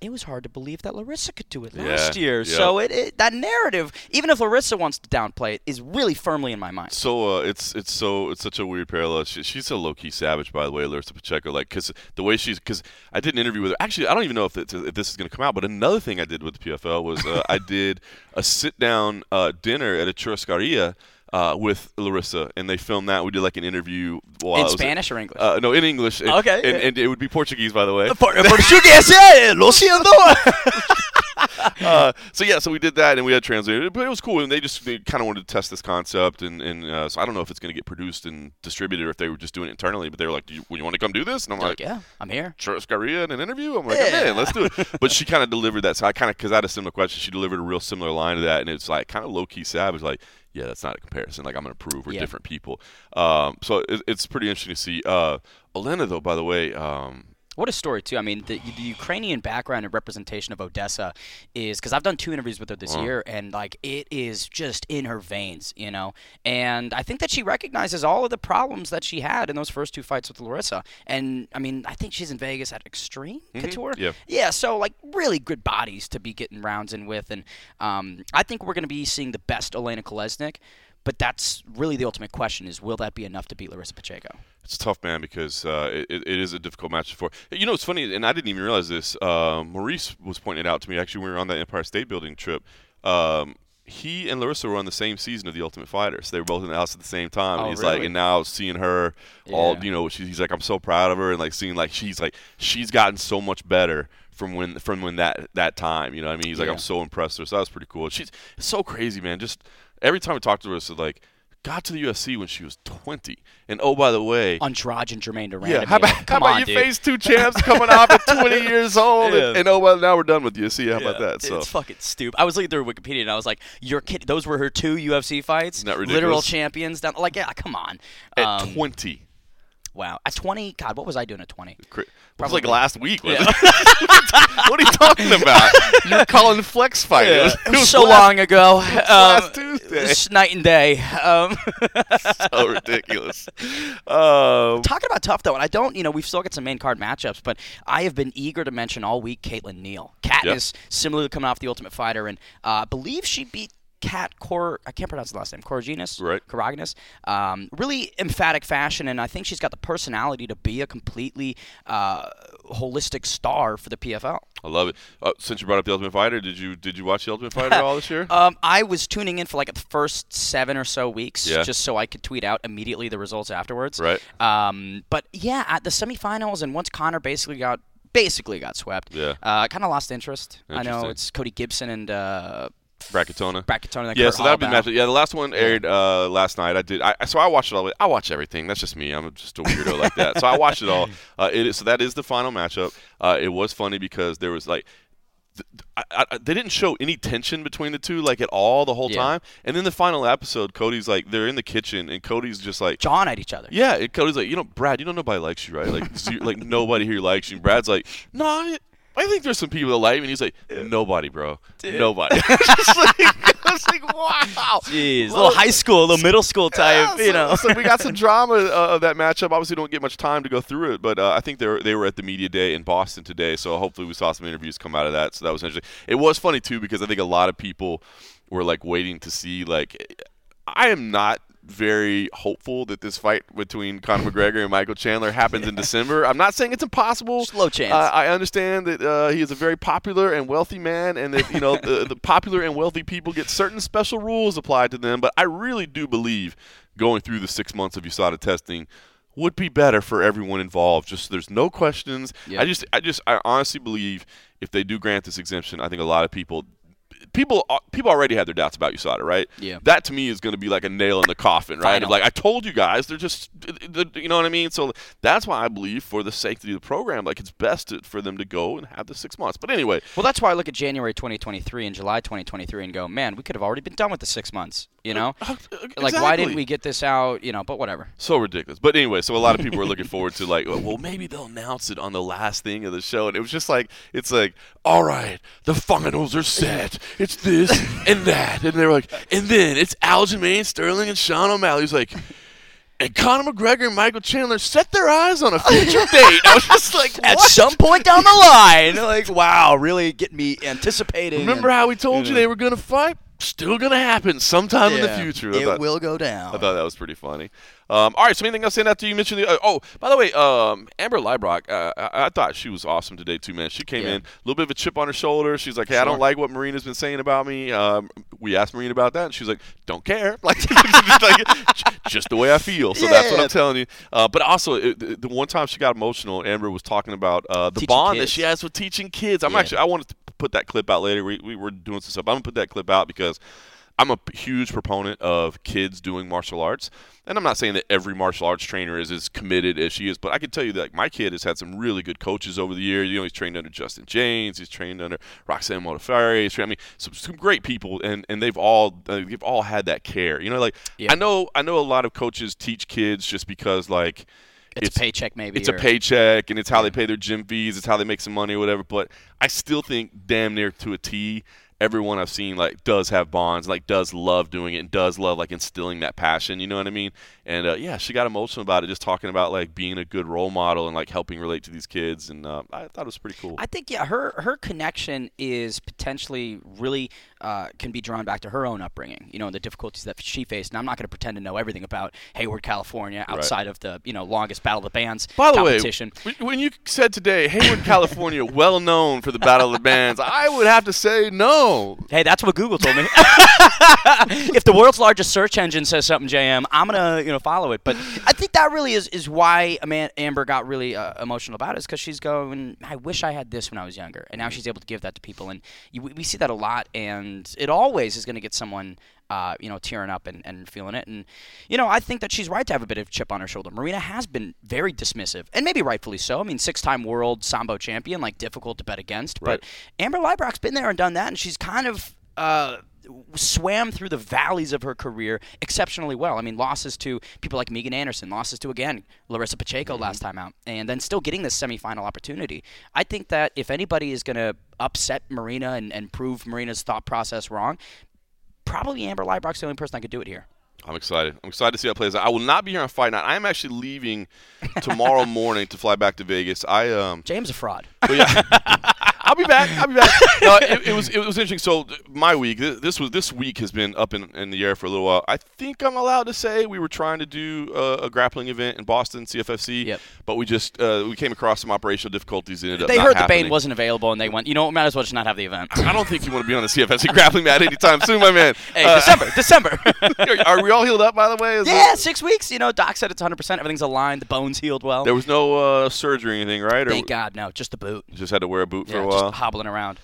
Speaker 2: It was hard to believe that Larissa could do it last
Speaker 1: Yeah,
Speaker 2: year.
Speaker 1: yeah.
Speaker 2: So it, it that narrative, even if Larissa wants to downplay it, is really firmly in my mind.
Speaker 1: so uh, it's it's so it's such a weird parallel. She, she's a low key savage, by the way, Larissa Pacheco. Like, cause the way she's, cause I did an interview with her. Actually, I don't even know if, it's, if this is gonna come out. But another thing I did with the PFL was uh, I did a sit down uh, dinner at a churrascaria. Uh, with Larissa, and they filmed that. We did like an interview.
Speaker 2: In Spanish or English?
Speaker 1: Uh, no, in English. And-
Speaker 2: Okay,
Speaker 1: and,
Speaker 2: yeah.
Speaker 1: and it would be Portuguese, by the way.
Speaker 2: Por- Portugués, eh, lo siento. [LAUGHS]
Speaker 1: uh, so yeah, so we did that and we had translated, but it was cool. And they just they kind of wanted to test this concept, and, and uh, so I don't know if it's going to get produced and distributed or if they were just doing it internally. But they were like, "Do you, you want to come do this?" And I'm like,
Speaker 2: like, yeah, I'm here.
Speaker 1: Churrascaria in an interview. I'm like,
Speaker 2: Yeah.
Speaker 1: man, let's do it. But she kind of delivered that. So I kind of, because I had a similar question, she delivered a real similar line to that, and it's like kind of low key savage, like. Yeah, that's not a comparison. Like I'm gonna prove we're
Speaker 2: Yeah.
Speaker 1: different people. Um, so it, it's pretty interesting to see. Uh, Elena, though, by the way, um,
Speaker 2: What a story too. I mean, the, the Ukrainian background and representation of Odessa is because I've done two interviews with her this
Speaker 1: Wow.
Speaker 2: year, and like it is just in her veins, you know. And I think that she recognizes all of the problems that she had in those first two fights with Larissa. And I mean, I think she's in Vegas at Extreme Couture.
Speaker 1: yeah.
Speaker 2: Yeah, so like really good bodies to be getting rounds in with, and um, I think we're going to be seeing the best Elena Kolesnyk. But that's really the ultimate question: is will that be enough to beat Larissa Pacheco?
Speaker 1: It's tough, man, because uh, it, it is a difficult match for. You know, it's funny, and I didn't even realize this. Uh, Maurice was pointing it out to me actually when we were on that Empire State Building trip. Um, he and Larissa were on the same season of The Ultimate Fighter, so they were both in the house at the same time.
Speaker 2: Oh,
Speaker 1: and he's like,
Speaker 2: really?
Speaker 1: and now seeing her, all you know, she, he's like, I'm so proud of her, and like seeing like she's like she's gotten so much better from when from when that that time. You know, what I mean, he's like,
Speaker 2: Yeah.
Speaker 1: I'm so impressed with her. So that was pretty cool. She's it's so crazy, man. Just every time we talk to her, it's like. Got to the UFC when she was 20, and oh by the way,
Speaker 2: Andrade and Germaine de
Speaker 1: Randamie.
Speaker 2: yeah,
Speaker 1: how about, how
Speaker 2: come
Speaker 1: about
Speaker 2: on,
Speaker 1: you
Speaker 2: dude.
Speaker 1: face two champs coming off at 20 [LAUGHS] years old, and,
Speaker 2: Yeah.
Speaker 1: and oh well, now we're done with the UFC. How about that? So
Speaker 2: It's fucking stupid. I was looking through Wikipedia and I was like, "You're kidding? Those were her two UFC fights,
Speaker 1: Isn't that
Speaker 2: literal champions." Down, like, yeah, come on.
Speaker 1: at
Speaker 2: Um,
Speaker 1: 20,
Speaker 2: wow, at 20, God, what was I doing at 20?
Speaker 1: Cra- it was like
Speaker 2: Probably.
Speaker 1: last week.
Speaker 2: Yeah.
Speaker 1: it? [LAUGHS] what are you talking about? [LAUGHS] You're calling flex fight. It was,
Speaker 2: It was so long ago. [LAUGHS] Um,
Speaker 1: last Tuesday.
Speaker 2: it's night and day. Um,
Speaker 1: so ridiculous. Um,
Speaker 2: talking about tough though, and I don't, you know, we've still got some main card matchups, but I have been eager to mention all week Caitlin Neal. Katniss, similarly coming off the Ultimate Fighter, and uh, I believe she beat Kat Cor. I can't pronounce the last name. Coraginas.
Speaker 1: Right.
Speaker 2: Coraginas. Um, really emphatic fashion, and I think she's got the personality to be a completely uh, holistic star for the PFL.
Speaker 1: I love it. Uh, since you brought up the Ultimate Fighter, did you did you watch the Ultimate Fighter all this year? [LAUGHS]
Speaker 2: Um, I was tuning in for like the first seven or so weeks,
Speaker 1: Yeah.
Speaker 2: just so I could tweet out immediately the results afterwards.
Speaker 1: Right.
Speaker 2: Um, but yeah, at the semifinals, and once Conor basically got basically got swept,
Speaker 1: Yeah.
Speaker 2: uh, kind of lost interest. I know it's Cody Gibson and uh,
Speaker 1: Brad
Speaker 2: Katona. Bracketona.
Speaker 1: Yeah,
Speaker 2: Kurt
Speaker 1: so that'd be matchup. Yeah, the last one aired uh, last night. I did. I so I watched it all. the way- I watch everything. That's just me. I'm just a weirdo like that. So I watched it all. [LAUGHS] Uh, it is, so that is the final matchup. Uh, it was funny because there was like. th- I, I, they didn't show any tension between the two like at all the whole
Speaker 2: Yeah.
Speaker 1: time, and then the final episode, Cody's like they're in the kitchen, and Cody's just like,
Speaker 2: Jawing at each other.
Speaker 1: yeah, and Cody's like, you know, Brad, you know nobody likes you, right? Like, so like nobody here likes you. And Brad's like, no, I, I think there's some people that like him, and he's like, nobody, bro, nobody. [LAUGHS] Just like, I was like, wow.
Speaker 2: Jeez, a little high school, a little middle school type,
Speaker 1: Yeah,
Speaker 2: you
Speaker 1: so-
Speaker 2: know.
Speaker 1: so we got some [LAUGHS] drama uh, of that matchup. Obviously, don't get much time to go through it, but uh, I think they were they were at the media day in Boston today, so hopefully we saw some interviews come out of that. So that was interesting. It was funny too because I think a lot of people were like waiting to see. Like, I am not very hopeful that this fight between Conor McGregor and Michael Chandler happens in December. I'm not saying it's impossible.
Speaker 2: Just low chance.
Speaker 1: Uh, I understand that uh, he is a very popular and wealthy man, and that you know the, the popular and wealthy people get certain special rules applied to them. But I really do believe going through the six months of USADA testing would be better for everyone involved. Just so there's no questions.
Speaker 2: Yeah.
Speaker 1: I just, I just, I honestly believe if they do grant this exemption, I think a lot of people. People, uh, people already had their doubts about USADA, right?
Speaker 2: Yeah.
Speaker 1: That to me is going to be like a nail in the coffin, right? Like I told you guys, they're just, you know what I mean. So that's why I believe, for the safety of the program, like it's best to, for them to go and have the six months. But anyway,
Speaker 2: Well, that's why I look at January 2023 and July 2023 and go, man, we could have already been done with the six months. You know,
Speaker 1: uh,
Speaker 2: like why didn't we get this out? You know, but whatever.
Speaker 1: So ridiculous. But anyway, so a lot of people were looking forward to like, well, maybe they'll announce it on the last thing of the show, and it was just like, it's like, all right, the finals are set. It's this and that, and they were like, and then it's Aljamain Sterling and Sean O'Malley. He's like. And Conor McGregor and Michael Chandler set their eyes on a future [LAUGHS] date. I was just like,
Speaker 2: At
Speaker 1: what?
Speaker 2: some point down the line, like wow, really getting me anticipating.
Speaker 1: Remember
Speaker 2: and-
Speaker 1: how we told you
Speaker 2: Yeah.
Speaker 1: they were going to fight? Still going to happen sometime in the future. I
Speaker 2: It
Speaker 1: thought-
Speaker 2: will go down.
Speaker 1: I thought that was pretty funny. Um, all right, so anything else saying after you mentioned the? Uh, oh, by the way, um, Amber Leibrock, uh, I, I thought she was awesome today too, man. She came
Speaker 2: Yeah.
Speaker 1: in a little bit of a chip on her shoulder. She's like, "Hey, I don't like what Marina's been saying about me." Um, we asked Marina about that, and she's like, "Don't care, [LAUGHS] like, [LAUGHS] just, the way I feel." So that's what
Speaker 2: Yeah.
Speaker 1: I'm telling you. Uh, but also, it, the, the one time she got emotional, Amber was talking about uh, the
Speaker 2: Teaching
Speaker 1: bond that she has with teaching kids. I'm
Speaker 2: Yeah.
Speaker 1: actually, I wanted to put that clip out later. We, we were doing some stuff. I'm gonna put that clip out because. I'm a huge proponent of kids doing martial arts, and I'm not saying that every martial arts trainer is as committed as she is, but I can tell you that like, my kid has had some really good coaches over the years. You know, he's trained under Justin James, he's trained under Roxanne Modafferi, he's trained, I mean, some, some great people, and, and they've all uh, they've all had that care. You know, like
Speaker 2: Yeah.
Speaker 1: I know I know a lot of coaches teach kids just because like
Speaker 2: It's, a paycheck, maybe.
Speaker 1: it's a paycheck and it's how they pay their gym fees it's how they make some money or whatever but i still think damn near to a t everyone i've seen like does have bonds like does love doing it and does love like instilling that passion you know what i mean and uh, yeah she got emotional about it just talking about like being a good role model and like helping relate to these kids and uh, i thought it was pretty cool
Speaker 2: I think yeah, her her connection is potentially really uh, can be drawn back to her own upbringing. You know, and the difficulties that she faced. And I'm not going to pretend to know everything about Hayward, California, outside of the you know longest Battle of the Bands
Speaker 1: by the
Speaker 2: competition.
Speaker 1: way, when- when you said today, Hayward, California, [LAUGHS] well known for the Battle of the Bands, I would have to say no.
Speaker 2: Hey, that's what Google told me. [LAUGHS] if the world's largest search engine says something, JM, I'm gonna you know follow it. But I think that really is is why Amber got really uh, emotional about it, is because she's going, I wish I had this when I was younger, and now she's able to give that to people, and you, we see that a lot, and it always is going to get someone. Uh, you know, tearing up and, and feeling it. And, you know, I think that she's right to have a bit of chip on her shoulder. Marina has been very dismissive, and maybe rightfully so. I mean, six time world Sambo champion, like difficult to bet against.
Speaker 1: Right.
Speaker 2: But Amber Leibrock's been there and done that, and she's kind of uh, swam through the valleys of her career exceptionally well. I mean, losses to people like Megan Anderson, losses to again Larissa Pacheco
Speaker 1: Mm-hmm.
Speaker 2: last time out, and then still getting this semifinal opportunity. I think that if anybody is going to upset Marina and, and prove Marina's thought process wrong, probably Amber Leibrock's the only person that could do it here.
Speaker 1: I'm excited. I'm excited to see how it plays out. I will not be here on fight night. I am actually leaving tomorrow [LAUGHS] morning to fly back to Vegas. I um,
Speaker 2: James a fraud.
Speaker 1: yeah, [LAUGHS] I'll be back. I'll be back. [LAUGHS] No, it, it was it was interesting. So my week, this was this week has been up in, in the air for a little while. I think I'm allowed to say we were trying to do uh, a grappling event in Boston, CFFC.
Speaker 2: Yep.
Speaker 1: But we just uh, we came across some operational difficulties. and Ended up
Speaker 2: they
Speaker 1: not
Speaker 2: heard the
Speaker 1: happening.
Speaker 2: Bane wasn't available, and they went, you know, what, might as well just not have the event.
Speaker 1: I don't think you want to be on the CFFC [LAUGHS] grappling mat anytime soon, my man.
Speaker 2: hey,
Speaker 1: Uh,
Speaker 2: December, [LAUGHS] December.
Speaker 1: are we all healed up, by the way? Is
Speaker 2: yeah,
Speaker 1: it-
Speaker 2: six weeks. You know, Doc said it's 100%. Everything's aligned. The bones healed well.
Speaker 1: There was no uh, surgery or anything, right? Or
Speaker 2: Thank God, no, just the boot.
Speaker 1: just had to wear a boot for a while.
Speaker 2: Just hobbling around.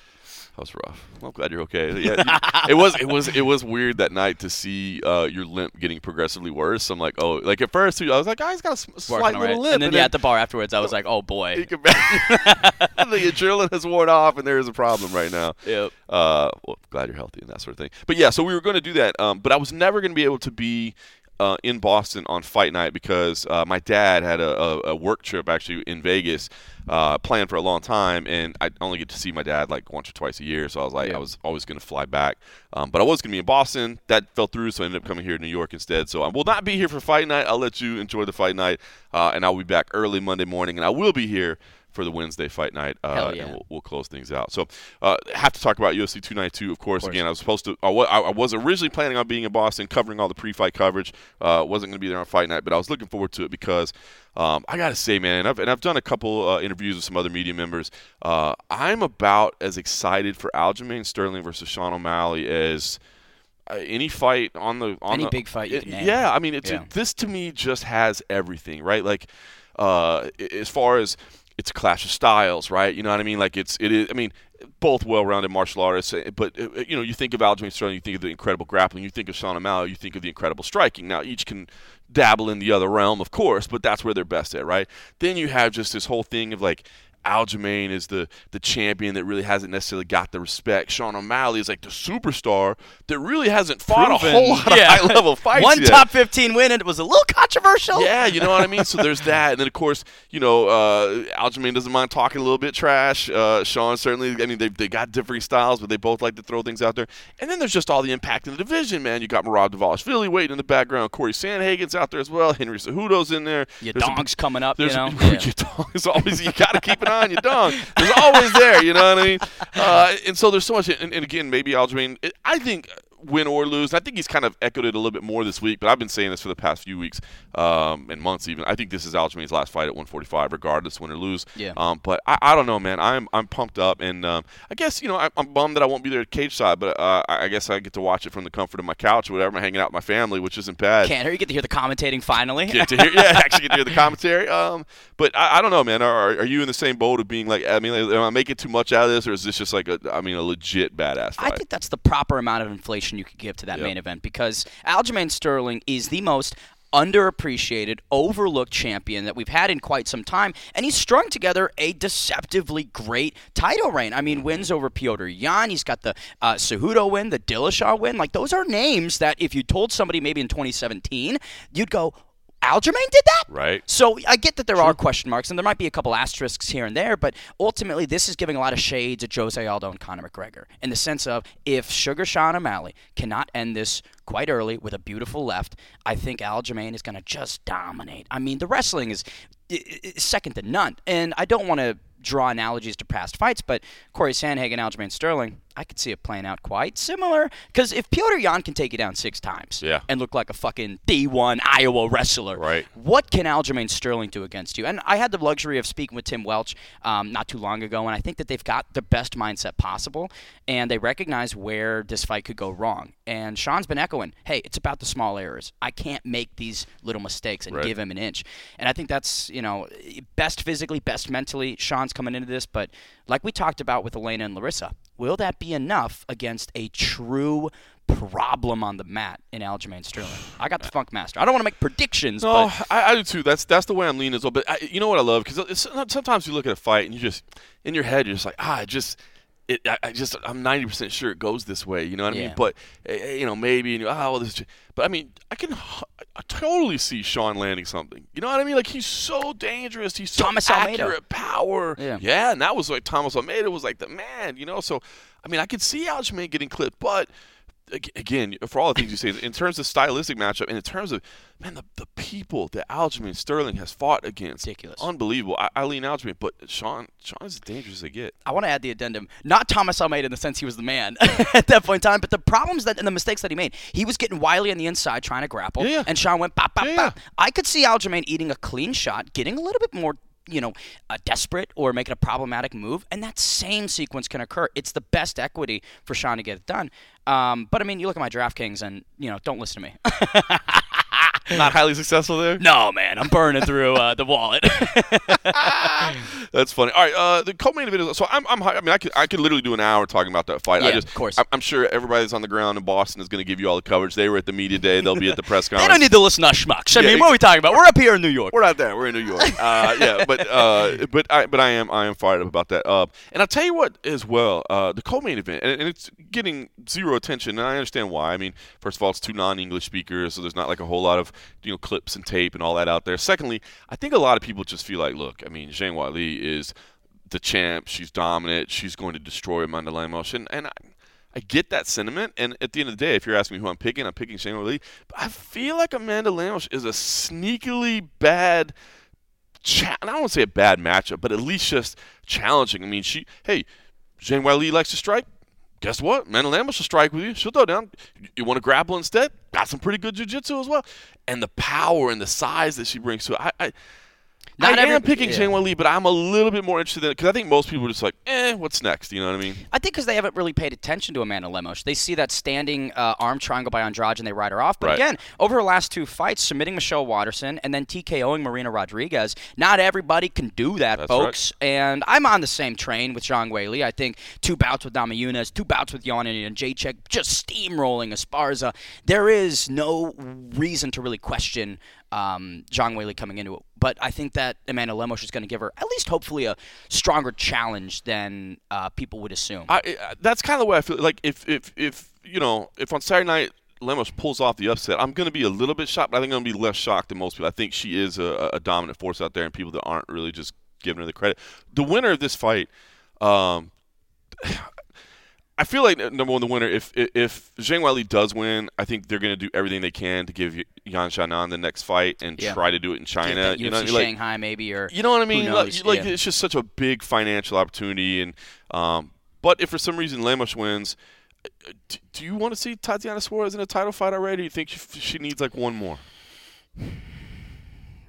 Speaker 1: That was rough. Well, I'm glad you're okay. Yeah, you- it was it was it was weird that night to see uh, your limp getting progressively worse. I'm like, oh, like at first I was like, oh, he's got a
Speaker 2: Working
Speaker 1: slight little
Speaker 2: right.
Speaker 1: limp,
Speaker 2: And then, yeah, at the bar afterwards, I was like, oh, boy. [LAUGHS] [LAUGHS]
Speaker 1: the adrenaline has worn off, and there is a problem right now.
Speaker 2: Yep.
Speaker 1: Uh, well, glad you're healthy and that sort of thing. But yeah, so we were going to do that, um, but I was never going to be able to be uh, in Boston on fight night because uh, my dad had a, a, a, work trip actually in Vegas uh, planned for a long time, and I only get to see my dad like once or twice a year. So I was like, yeah. I was always going to fly back, um, but I was going to be in Boston. That fell through, so I ended up coming here to New York instead. So I will not be here for fight night. I'll let you enjoy the fight night, uh, and I'll be back early Monday morning, and I will be here for the Wednesday fight night, uh, yeah. and we'll, we'll, close things out. So, uh, have to talk about UFC 292, of course. Of course. Again, I was supposed to. I was originally planning on being in Boston, covering all the pre-fight coverage. Uh, wasn't going to be there on fight night, but I was looking forward to it because um, I got to say, man, and I've, and I've, done a couple uh, interviews with some other media members. Uh, I'm about as excited for Aljamain Sterling versus Sean O'Malley as. Uh, any fight on the on
Speaker 2: any
Speaker 1: the,
Speaker 2: big fight, it,
Speaker 1: yeah. I mean, it's yeah. this to me just has everything, right? Like, uh, as far as it's a clash of styles, right? You know what I mean? Like it's it is. I mean, both well-rounded martial artists, eh, but uh, you know, you think of Aljamain Sterling, you think of the incredible grappling, you think of Sean O'Malley, you think of the incredible striking. Now, each can dabble in the other realm, of course, but that's where they're best at, right? Then you have just this whole thing of like Aljamain is the the champion that really hasn't necessarily got the respect. Sean O'Malley is like the superstar that really hasn't fought Proven. a whole lot yeah. of high level [LAUGHS] fights.
Speaker 2: One
Speaker 1: yet.
Speaker 2: top fifteen win, and it was a little controversial.
Speaker 1: Yeah, you know what I mean. So there's [LAUGHS] that, and then of course, you know, uh, Aljamain doesn't mind talking a little bit trash. Uh, Sean certainly. I mean, they they got different styles, but they both like to throw things out there. And then there's just all the impact in the division, man. You got Merab Dvalishvili waiting in the background. Corey Sandhagen's out there as well. Henry Cejudo's in there.
Speaker 2: Your there's dong's a, coming up.
Speaker 1: There's
Speaker 2: you know, [LAUGHS]
Speaker 1: a, yeah. your dong is always you got to keep an eye on your dong. There's always there, you know what I mean? Uh, and so there's so much. And, and again, maybe Aljamain. I think win or lose. I think he's kind of echoed it a little bit more this week, but I've been saying this for the past few weeks um, and months even. I think this is Aljamain's last fight at 145, regardless win or lose.
Speaker 2: Yeah.
Speaker 1: Um, but I, I, don't know, man. I'm I'm pumped up, and um, I guess you know I, am bummed that I won't be there at cage side, but uh, I guess I get to watch it from the comfort of my couch or whatever. I'm hanging out with my family, which isn't bad.
Speaker 2: Can't hear you get to hear the commentating finally.
Speaker 1: get to hear, yeah, [LAUGHS] actually get to hear the commentary. Um, but I, I don't know, man. Are, are you in the same boat of being like, I mean, am I making too much out of this, or is this just like a, I mean, a legit badass fight?
Speaker 2: I think that's the proper amount of inflation you could give to that main event because Aljamain Sterling is the most underappreciated, overlooked champion that we've had in quite some time, and he's strung together a deceptively great title reign. I mean, wins over Petr Yan, he's got the uh, Cejudo win, the Dillashaw win. Like those are names that if you told somebody maybe in 2017, you'd go, Aljamain did that?
Speaker 1: Right.
Speaker 2: So I get that there are question marks, and there might be a couple asterisks here and there, but ultimately this is giving a lot of shades at Jose Aldo and Conor McGregor in the sense of if Sugar Sean O'Malley cannot end this quite early with a beautiful left, I think Aljamain is going to just dominate. I mean, the wrestling is second to none, and I don't want to draw analogies to past fights, but Corey Sandhagen, Aljamain Sterling, I could see it playing out quite similar. Because if Petr Yan can take you down six times
Speaker 1: yeah.
Speaker 2: and look like a fucking D1 Iowa wrestler,
Speaker 1: right.
Speaker 2: what can Aljamain Sterling do against you? And I had the luxury of speaking with Tim Welch um, not too long ago, and I think that they've got the best mindset possible, and they recognize where this fight could go wrong. And Sean's been echoing, hey, it's about the small errors. I can't make these little mistakes and
Speaker 1: right.
Speaker 2: give him an inch. And I think that's, you know, best physically, best mentally. Sean's coming into this, but like we talked about with Elena and Larissa, will that be enough against a true problem on the mat in Aljamain Sterling? [SIGHS] I got the Funk Master. I don't want to make predictions.
Speaker 1: No,
Speaker 2: but
Speaker 1: I, I, do too. That's that's the way I'm leaning as well. But I, you know what I love because sometimes you look at a fight and you just in your head you're just like ah, just it, I, I, just I'm 90 percent sure it goes this way. You know what I mean? But eh, eh, you know maybe you, oh well this. But I mean I can I totally see Sean landing something. You know what I mean? Like he's so dangerous. He's so
Speaker 2: Thomas
Speaker 1: accurate,
Speaker 2: Almeida.
Speaker 1: power.
Speaker 2: Yeah.
Speaker 1: yeah, and that was like Thomas Almeida was like the man. You know, so I mean I could see Aljamain getting clipped, but again, for all the things you say, in terms of stylistic matchup, and in terms of man, the, the people that Aljamain Sterling has fought against,
Speaker 2: ridiculous,
Speaker 1: unbelievable. I, I lean Aljamain, but Sean, Sean is as dangerous as they get.
Speaker 2: I want to add the addendum, not Thomas Almeida in the sense he was the man [LAUGHS] at that point in time, but the problems that and the mistakes that he made. He was getting wily on the inside trying to grapple,
Speaker 1: yeah, yeah.
Speaker 2: and Sean went bop bop
Speaker 1: yeah,
Speaker 2: bop. I could see Aljamain eating a clean shot, getting a little bit more you know, uh, desperate or making a problematic move, and that same sequence can occur. It's the best equity for Sean to get it done. Um, but I mean, you look at my DraftKings, and you know, don't listen to me. [LAUGHS] [LAUGHS]
Speaker 1: Not highly successful there.
Speaker 2: No, man, I'm burning through uh, the wallet. [LAUGHS]
Speaker 1: That's funny. All right, uh, the co-main event. Is, so I'm, I'm, I mean, I could, I could literally do an hour talking about that fight. I just,
Speaker 2: of course.
Speaker 1: I'm, I'm sure everybody's on the ground in Boston is going to give you all the coverage. They were at the media day. They'll be at the [LAUGHS] press conference.
Speaker 2: They don't need to listen to schmucks. I
Speaker 1: Yeah,
Speaker 2: mean, what are we talking about? We're up here in New York.
Speaker 1: We're not there. We're in New York. Uh, yeah, but uh, but I but I am I am fired up about that. Uh, and I'll tell you what as well. Uh, the co-main event, and, and it's getting zero attention, and I understand why. I mean, first of all, it's two non-English speakers, so there's not like a whole lot of you know clips and tape and all that out there. Secondly, I think a lot of people just feel like, look, I mean, Zhang Weili is the champ. She's dominant. She's going to destroy Amanda Lemos, and and. I, I get that sentiment, and at the end of the day, if you're asking me who I'm picking, I'm picking Zhang Weili. But I feel like Amanda Lemos is a sneakily bad cha- I don't want to say a bad matchup, but at least just challenging. I mean, she, hey, Zhang Weili likes to strike. Guess what? Amanda Lemos will strike with you. She'll throw down. You, want to grapple instead? Got some pretty good jiu-jitsu as well. And the power and the size that she brings to it. I, I,
Speaker 2: Not
Speaker 1: I am picking
Speaker 2: yeah.
Speaker 1: Zhang Weili, but I'm a little bit more interested in it because I think most people are just like, eh, what's next? You know what I mean?
Speaker 2: I think because they haven't really paid attention to Amanda Lemos. They see that standing uh, arm triangle by Andrade and they ride her off. But
Speaker 1: Right.
Speaker 2: again, over her last two fights, submitting Michelle Waterson and then TKOing Marina Rodriguez, not everybody can do that,
Speaker 1: That's
Speaker 2: folks. And I'm on the same train with Zhang Weili. I think two bouts with Namajunas, two bouts with Joanna Jedrzejczyk, just steamrolling Esparza. There is no reason to really question um, Zhang Weili coming into it. But I think that Amanda Lemos is going to give her at least hopefully a stronger challenge than uh, people would assume.
Speaker 1: I, that's kind of the way I feel. Like if if if you know if on Saturday night Lemos pulls off the upset, I'm going to be a little bit shocked, but I think I'm going to be less shocked than most people. I think she is a, a dominant force out there, and people that aren't really just giving her the credit. The winner of this fight, um, I feel like number one, the winner. If if Zhang Weili does win, I think they're going to do everything they can to give Yan Xiaonan the next fight and
Speaker 2: Yeah.
Speaker 1: try to do it in China. You know, like,
Speaker 2: Shanghai maybe or
Speaker 1: you know what I mean? Like, like
Speaker 2: Yeah.
Speaker 1: it's just such a big financial opportunity, and um, but if for some reason Lemos wins, uh, do, do you want to see Tatiana Suarez in a title fight already? Or do you think she, she needs like one more?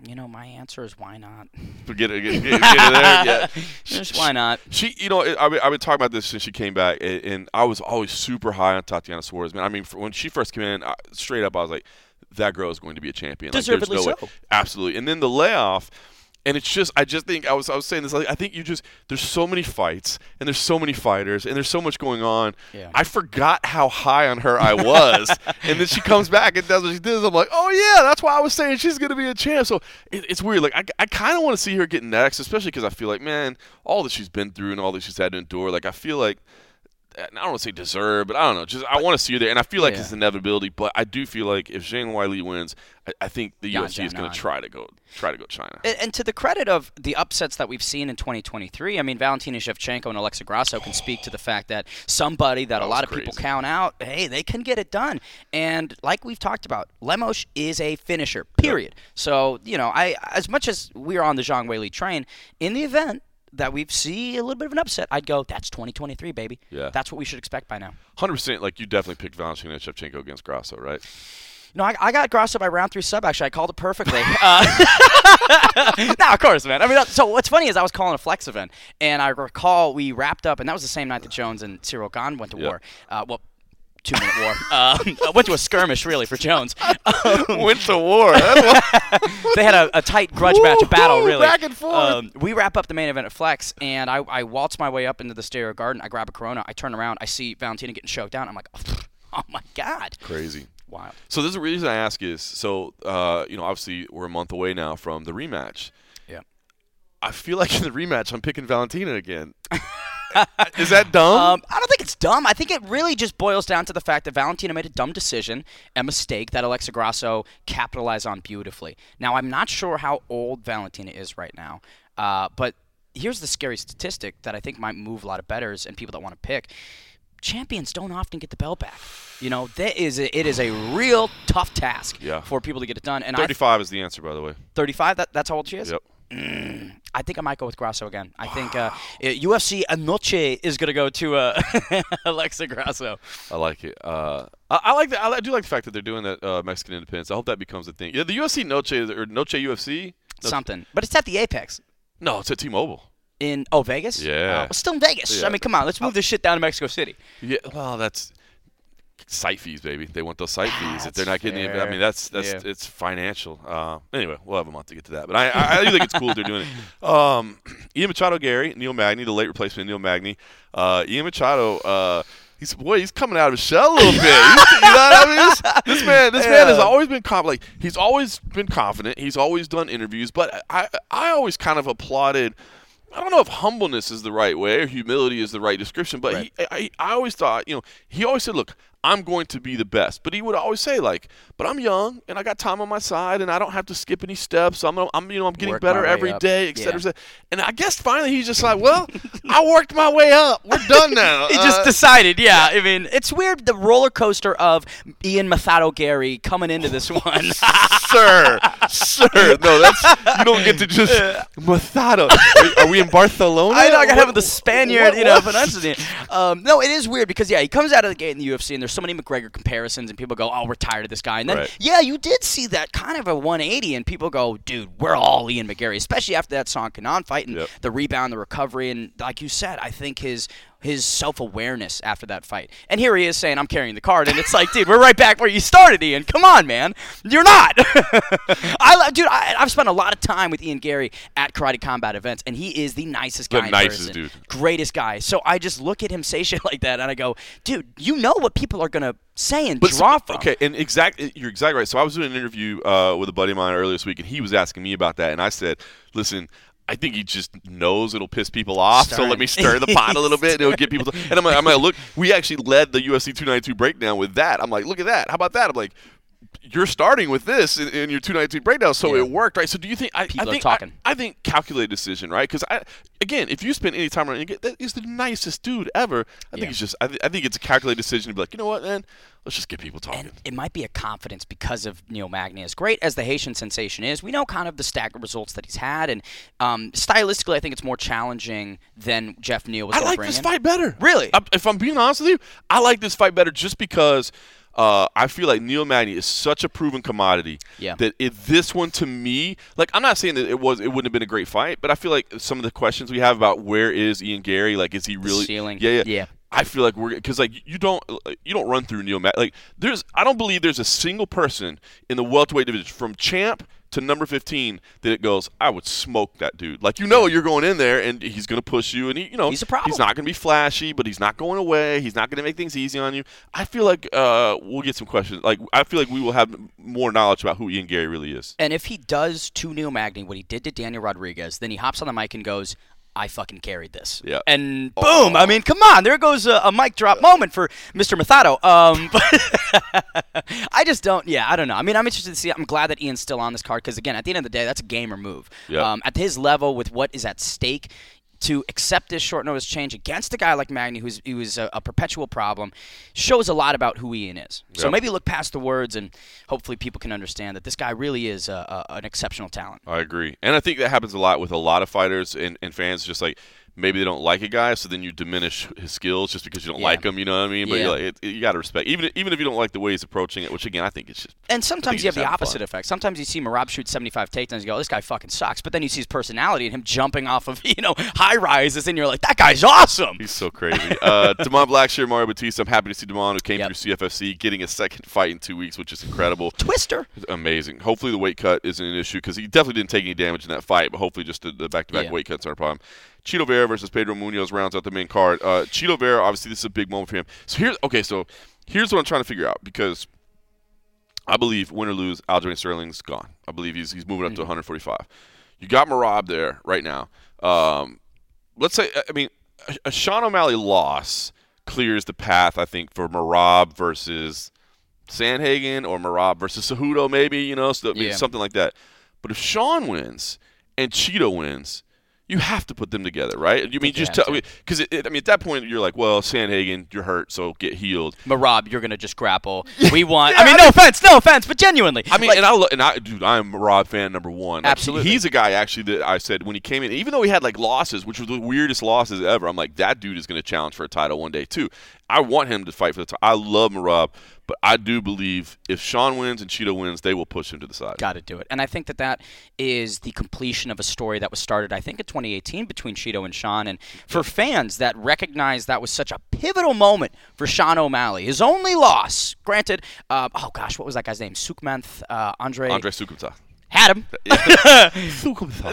Speaker 2: You know my answer is why not?
Speaker 1: Forget it. Get, get, get there. Yeah. [LAUGHS]
Speaker 2: Just why not?
Speaker 1: She, you know, I've been, I've been talking about this since she came back, and, and I was always super high on Tatiana Suarez. Man, I mean, when she first came in, I, straight up, I was like, that girl is going to be a champion. Like, there's
Speaker 2: Deservedly
Speaker 1: no way.
Speaker 2: so.
Speaker 1: Absolutely. And then the layoff, and it's just, I just think I was, I was saying this. Like, I think you just, there's so many fights, and there's so many fighters, and there's so much going on.
Speaker 2: Yeah.
Speaker 1: I forgot how high on her I was, [LAUGHS] and then she comes back and does what she does. I'm like, oh yeah, that's why I was saying she's going to be a champ. So it, it's weird. Like I, I kind of want to see her get next, especially because I feel like, man, all that she's been through and all that she's had to endure. Like I feel like. I don't want to say deserve, but I don't know. Just I want to see you there, and I feel like
Speaker 2: Yeah.
Speaker 1: it's inevitability. But I do feel like if Zhang Weili wins, I, I think the
Speaker 2: Yan
Speaker 1: UFC is going to try to go try to go China.
Speaker 2: And, and to the credit of the upsets that we've seen in 2023, I mean, Valentina Shevchenko and Alexa Grasso can speak to the fact that somebody that,
Speaker 1: That
Speaker 2: a lot of people count out, hey, they can get it done. And like we've talked about, Lemos is a finisher, period. So, you know, I as much as we're on the Zhang Weili train, in the event that we see a little bit of an upset, I'd go, that's 2023, baby.
Speaker 1: Yeah.
Speaker 2: That's what we should expect by now.
Speaker 1: Hundred percent. Like you definitely picked Valentina Shevchenko against Grasso, right?
Speaker 2: No, I, I got Grasso by round three sub. Actually, I called it perfectly. [LAUGHS] Uh, [LAUGHS] no, of course, man. I mean, so what's funny is I was calling a flex event, and I recall we wrapped up, and that was the same night that Jones and Ciryl Gane went to
Speaker 1: Yep.
Speaker 2: war. Uh, well, two minute war. Um, I went to a skirmish really for Jones. Um, [LAUGHS]
Speaker 1: Went to war. [LAUGHS]
Speaker 2: They had a, a tight grudge match, a battle, really.
Speaker 1: back and forth.
Speaker 2: Um, we wrap up the main event at Flex, and I, I waltz my way up into the stereo garden. I grab a Corona. I turn around. I see Valentina getting choked down. I'm like, [LAUGHS] oh my god,
Speaker 1: Crazy.
Speaker 2: Wow.
Speaker 1: So this is the reason I ask is so uh, you know obviously we're a month away now from the rematch.
Speaker 2: Yeah.
Speaker 1: I feel like in the rematch I'm picking Valentina again. [LAUGHS] is that dumb?
Speaker 2: Um, I don't think it's dumb. I think it really just boils down to the fact that Valentina made a dumb decision, a mistake that Alexa Grasso capitalized on beautifully. Now, I'm not sure how old Valentina is right now, uh, but here's the scary statistic that I think might move a lot of betters and people that want to pick. Champions don't often get the belt back. You know, that is a, it is a real tough task
Speaker 1: Yeah.
Speaker 2: for people to get it done. And I
Speaker 1: 35 is the answer, by the way.
Speaker 2: 35. That, that's how old she is.
Speaker 1: Yep.
Speaker 2: I think I might go with Grasso again. I think uh, UFC Anoche is going to go to uh, [LAUGHS] Alexa Grasso.
Speaker 1: I like it. Uh, I, I like the, I do like the fact that they're doing that uh, Mexican Independence. I hope that becomes a thing. Yeah, the UFC Noche or Noche UFC. No,
Speaker 2: Something, but it's at the Apex
Speaker 1: No, it's at T-Mobile.
Speaker 2: in oh Vegas.
Speaker 1: Yeah.
Speaker 2: Uh, still in Vegas.
Speaker 1: Yeah.
Speaker 2: I mean, come on, let's move this shit down to Mexico City.
Speaker 1: Yeah. Well, that's site fees, baby. They want those site fees. If they're not getting, it, I mean, that's that's
Speaker 2: Yeah.
Speaker 1: it's financial. Uh, anyway, we'll have a month to get to that. But I, I, I do think it's cool they're doing it. Um, [CLEARS THROAT] Ian Machado, Garry, Neil Magny, the late replacement of Neil Magny. Uh, Ian Machado. Uh, He's boy, he's coming out of his shell a little bit. You know what I mean? This, this man, this man has always been confident. Like he's always been confident. He's always done interviews, but I, I always kind of applauded. I don't know if humbleness is the right way or humility is the right description, but
Speaker 2: Right.
Speaker 1: he, I, I always thought, you know, he always said, "Look, I'm going to be the best," but he would always say, like, "But I'm young and I got time on my side and I don't have to skip any steps. I'm, I'm, you know, I'm getting
Speaker 2: Work
Speaker 1: better every
Speaker 2: up."
Speaker 1: day, et cetera,
Speaker 2: Yeah.
Speaker 1: et cetera." And I guess finally he's just like, "Well, [LAUGHS] I worked my way up. We're done now." [LAUGHS]
Speaker 2: He just
Speaker 1: Uh,
Speaker 2: decided, yeah. I mean, it's weird the roller coaster of Ian Mathado Garry coming into this one. [LAUGHS]
Speaker 1: sir, sir. No, that's you don't get to just Mathado. Are, are we in Barcelona?
Speaker 2: I know I got him with the Spaniard,
Speaker 1: what-
Speaker 2: you know,
Speaker 1: what?
Speaker 2: pronunciating. Um, no, it is weird because yeah, he comes out of the gate in the UFC, and there's so many McGregor comparisons, and people go, "Oh, we're tired of this guy." And then
Speaker 1: Right.
Speaker 2: yeah, you did see that kind of a 180, and people go, "Dude, we're all Ian McGarry," especially after that Song Kenan fight and
Speaker 1: Yep.
Speaker 2: the rebound, the recovery, and like you said, I think his his self awareness after that fight. And here he is saying, "I'm carrying the card," and it's like, dude, we're right back where you started, Ian. Come on, man, you're not. [LAUGHS] I, dude, I, I've spent a lot of time with Ian Garry at Karate Combat events, and he is the nicest
Speaker 1: The
Speaker 2: guy. in
Speaker 1: nicest
Speaker 2: person.
Speaker 1: dude.
Speaker 2: greatest guy. So I just look at him say [LAUGHS] shit like that, and I go, dude, you know what people are gonna say and
Speaker 1: But
Speaker 2: draw
Speaker 1: so-
Speaker 2: from.
Speaker 1: Okay, and exact, you're exactly right. So I was doing an interview uh, with a buddy of mine earlier this week, and he was asking me about that, and I said, "Listen." I think he just knows it'll piss people off, so let me stir the pot a little bit. and It'll get people. To, and I'm like, I'm like, look, we actually led the UFC 292 breakdown with that. I'm like, look at that. How about that? I'm like, you're starting with this in, in your 292 breakdown, so
Speaker 2: Yeah.
Speaker 1: it worked, right? So do you think? I,
Speaker 2: People
Speaker 1: I think
Speaker 2: talking.
Speaker 1: I, I think calculated decision, right? Because I, again, if you spend any time around, that he's the nicest dude ever. I think
Speaker 2: Yeah.
Speaker 1: it's just, I, th- I think it's a calculated decision to be like, you know what, man, let's just get people talking.
Speaker 2: And it might be a confidence because of Neil Magny. As great as the Haitian sensation is, we know kind of the staggered results that he's had, and um, stylistically, I think it's more challenging than Jeff Neal was.
Speaker 1: I like this
Speaker 2: in.
Speaker 1: fight better.
Speaker 2: Really?
Speaker 1: I- if I'm being honest with you, I like this fight better just because uh, I feel like Neil Magny is such a proven commodity
Speaker 2: Yeah.
Speaker 1: that if this one to me, like I'm not saying that it was it wouldn't have been a great fight, but I feel like some of the questions we have about where is Ian Garry, like is he really
Speaker 2: ceiling.
Speaker 1: Yeah, yeah.
Speaker 2: Yeah.
Speaker 1: I feel like we're because like you don't you don't run through Neil Mag like there's I don't believe there's a single person in the welterweight division from champ to number 15 that it goes I would smoke that dude. Like you know you're going in there and he's gonna push you and he you know
Speaker 2: He's a problem.
Speaker 1: he's not gonna be flashy but he's not going away. He's not gonna make things easy on you. I feel like uh, we'll get some questions. Like I feel like we will have more knowledge about who Ian Garry really is.
Speaker 2: And if he does to Neil Magny what he did to Daniel Rodriguez, then he hops on the mic and goes, I fucking carried this.
Speaker 1: Yeah.
Speaker 2: And boom. I mean, come on. There goes a, a mic drop moment for Mr. Mathado. Um, [LAUGHS] but I just don't, yeah, I don't know. I mean, I'm interested to see. I'm glad that Ian's still on this card because, again, at the end of the day, that's a gamer move.
Speaker 1: Yeah.
Speaker 2: Um, at his level, with what is at stake, to accept this short notice change against a guy like Magny, who's who is a, a perpetual problem, shows a lot about who Ian is. So maybe look past the words, and hopefully people can understand that this guy really is a, a, an exceptional talent.
Speaker 1: I agree, and I think that happens a lot with a lot of fighters and, and fans. Just like maybe they don't like a guy, so then you diminish his skills just because you don't
Speaker 2: Yeah.
Speaker 1: like him. You know what I mean? But
Speaker 2: Yeah.
Speaker 1: like, it, you got to respect, even even if you don't like the way he's approaching it. Which again, I think it's just
Speaker 2: And sometimes you have the opposite
Speaker 1: fun.
Speaker 2: effect. Sometimes you see Merab shoot 75 takedowns, you go, this guy fucking sucks. But then you see his personality and him jumping off of, [LAUGHS] you know, high rises, and you're like, that guy's awesome.
Speaker 1: he's so crazy. uh, [LAUGHS] Damon Blackshear, Mario Bautista. I'm happy to see Damon, who came
Speaker 2: Yep.
Speaker 1: through CFFC, getting a second fight in two weeks, which is incredible.
Speaker 2: Twister.
Speaker 1: Amazing. Hopefully the weight cut isn't an issue because he definitely didn't take any damage in that fight, but hopefully just the, the back-to-back
Speaker 2: Yeah.
Speaker 1: weight cuts aren't a problem. Chito Vera versus Pedro Munoz rounds out the main card. Uh, Chito Vera, obviously, this is a big moment for him. So here's okay. So here's what I'm trying to figure out because I believe win or lose, Aljamain Sterling's gone. I believe he's he's moving up to 145. You got Merab there right now. Um, let's say I mean a, a Sean O'Malley loss clears the path. I think for Merab versus Sandhagen or Merab versus Cejudo, maybe you know, so, I mean,
Speaker 2: Yeah.
Speaker 1: something like that. But if Sean wins and Chito wins, you have to put them together, right? You mean
Speaker 2: you
Speaker 1: just tell because I mean at that point you're like, well, Sandhagen, you're hurt, so get healed.
Speaker 2: But Merab, you're going to just grapple. [LAUGHS] We want. I mean, no offense, no offense, but genuinely.
Speaker 1: I mean,
Speaker 2: like,
Speaker 1: and I and I, dude, I'm a Rob fan number one. Like,
Speaker 2: Absolutely.
Speaker 1: he's a guy actually that I said when he came in, even though he had like losses, which were the weirdest losses ever. I'm like, that dude is going to challenge for a title one day too. I want him to fight for the top. I love Merab, but I do believe if Sean wins and Chito wins, they will push him to the side.
Speaker 2: Got to do it. And I think that that is the completion of a story that was started, I think, in 2018 between Chito and Sean. And for fans that recognize that was such a pivotal moment for Sean O'Malley, his only loss, granted, uh, oh gosh, what was that guy's name? Sukmanth, uh, Andre.
Speaker 1: Andre Sukumta.
Speaker 2: Had him. [LAUGHS]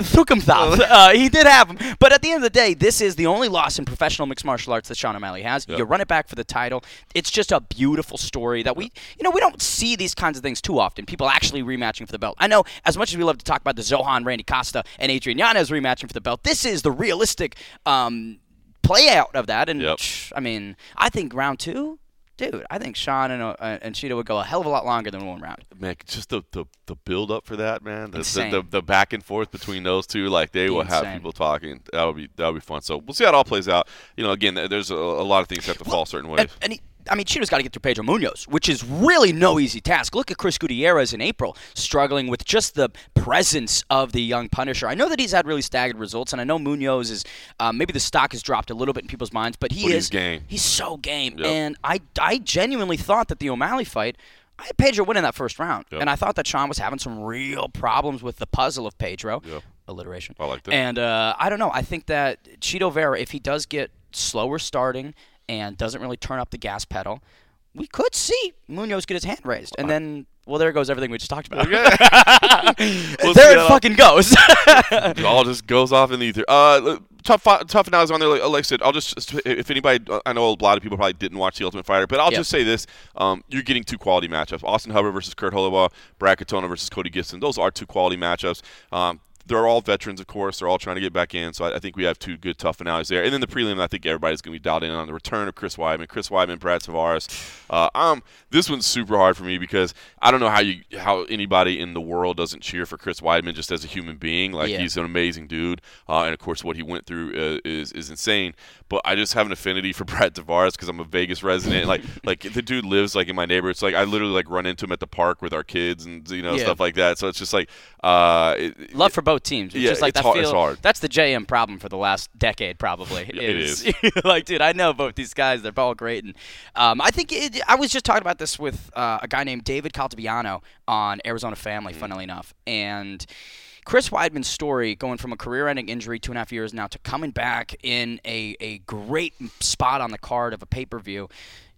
Speaker 2: Thukumthath. [LAUGHS] uh, he did have him. But at the end of the day, this is the only loss in professional mixed martial arts that Sean O'Malley has.
Speaker 1: Yep.
Speaker 2: You run it back for the title. It's just a beautiful story that we, you know, we don't see these kinds of things too often. People actually rematching for the belt. I know as much as we love to talk about the Zohan, Randy Costa, and Adrian Yanez rematching for the belt, this is the realistic um, play out of that. And
Speaker 1: Yep.
Speaker 2: I mean, I think round two. Dude, I think Sean and, uh, and Chito would go a hell of a lot longer than one round.
Speaker 1: Man, just the, the, the build up for that, man. The, the, the, the back and forth between those two, like they will have
Speaker 2: insane.
Speaker 1: people talking. That would be that would be fun. So we'll see how it all plays out. You know, again, there's a, a lot of things that have to fall certain ways.
Speaker 2: And, and he, I mean, Chito's got to get through Pedro Munoz, which is really no easy task. Look at Chris Gutierrez in April, struggling with just the presence of the young Punisher. I know that he's had really staggered results, and I know Munoz is um, maybe the stock has dropped a little bit in people's minds, but he
Speaker 1: But
Speaker 2: is
Speaker 1: he's game.
Speaker 2: He's so game,
Speaker 1: Yep.
Speaker 2: and I I genuinely thought that the O'Malley fight. I had Pedro winning that first round,
Speaker 1: Yep.
Speaker 2: and I thought that Sean was having some real problems with the puzzle of Pedro.
Speaker 1: Yep.
Speaker 2: Alliteration.
Speaker 1: I like that.
Speaker 2: And uh, I don't know. I think that Chito Vera, if he does get slower starting and doesn't really turn up the gas pedal, we could see Munoz get his hand raised, and then well, there goes everything we just talked about. [LAUGHS]
Speaker 1: We'll
Speaker 2: there it fucking goes. [LAUGHS]
Speaker 1: it all just goes off in the ether. Uh, tough, tough finales on there. Like, like I said, I'll just if anybody, I know a lot of people probably didn't watch the Ultimate Fighter, but I'll
Speaker 2: Yep.
Speaker 1: just say this: um, you're getting two quality matchups. Austin Hubbard versus Kurt Holobaugh, Brad Katona versus Cody Gibson. Those are two quality matchups. Um, they're all veterans, of course. They're all trying to get back in, so I, I think we have two good tough finales there. And then the prelim, I think everybody's going to be dialed in on the return of Chris Weidman, Chris Weidman, Brad Tavares. Uh, um, this one's super hard for me because I don't know how you how anybody in the world doesn't cheer for Chris Weidman just as a human being. Like
Speaker 2: Yeah.
Speaker 1: he's an amazing dude, uh, and of course what he went through uh, is is insane. But I just have an affinity for [LAUGHS] Brad Tavares because I'm a Vegas resident. like [LAUGHS] like the dude lives like in my neighborhood. It's like I literally like run into him at the park with our kids and you know
Speaker 2: Yeah.
Speaker 1: stuff like that. So it's just like uh, it,
Speaker 2: Love for both teams. It's
Speaker 1: Yeah,
Speaker 2: just like
Speaker 1: it's
Speaker 2: that
Speaker 1: hard-
Speaker 2: feel,
Speaker 1: it's hard.
Speaker 2: That's the JM problem for the last decade, probably.
Speaker 1: it is. [LAUGHS]
Speaker 2: like, dude, I know both these guys. They're all great, and um, I think it, I was just talking about this with uh, a guy named David Caltabiano on Arizona Family,
Speaker 1: Mm-hmm.
Speaker 2: funnily enough, and. Chris Weidman's story, going from a career-ending injury two and a half years now to coming back in a, a great spot on the card of a pay-per-view,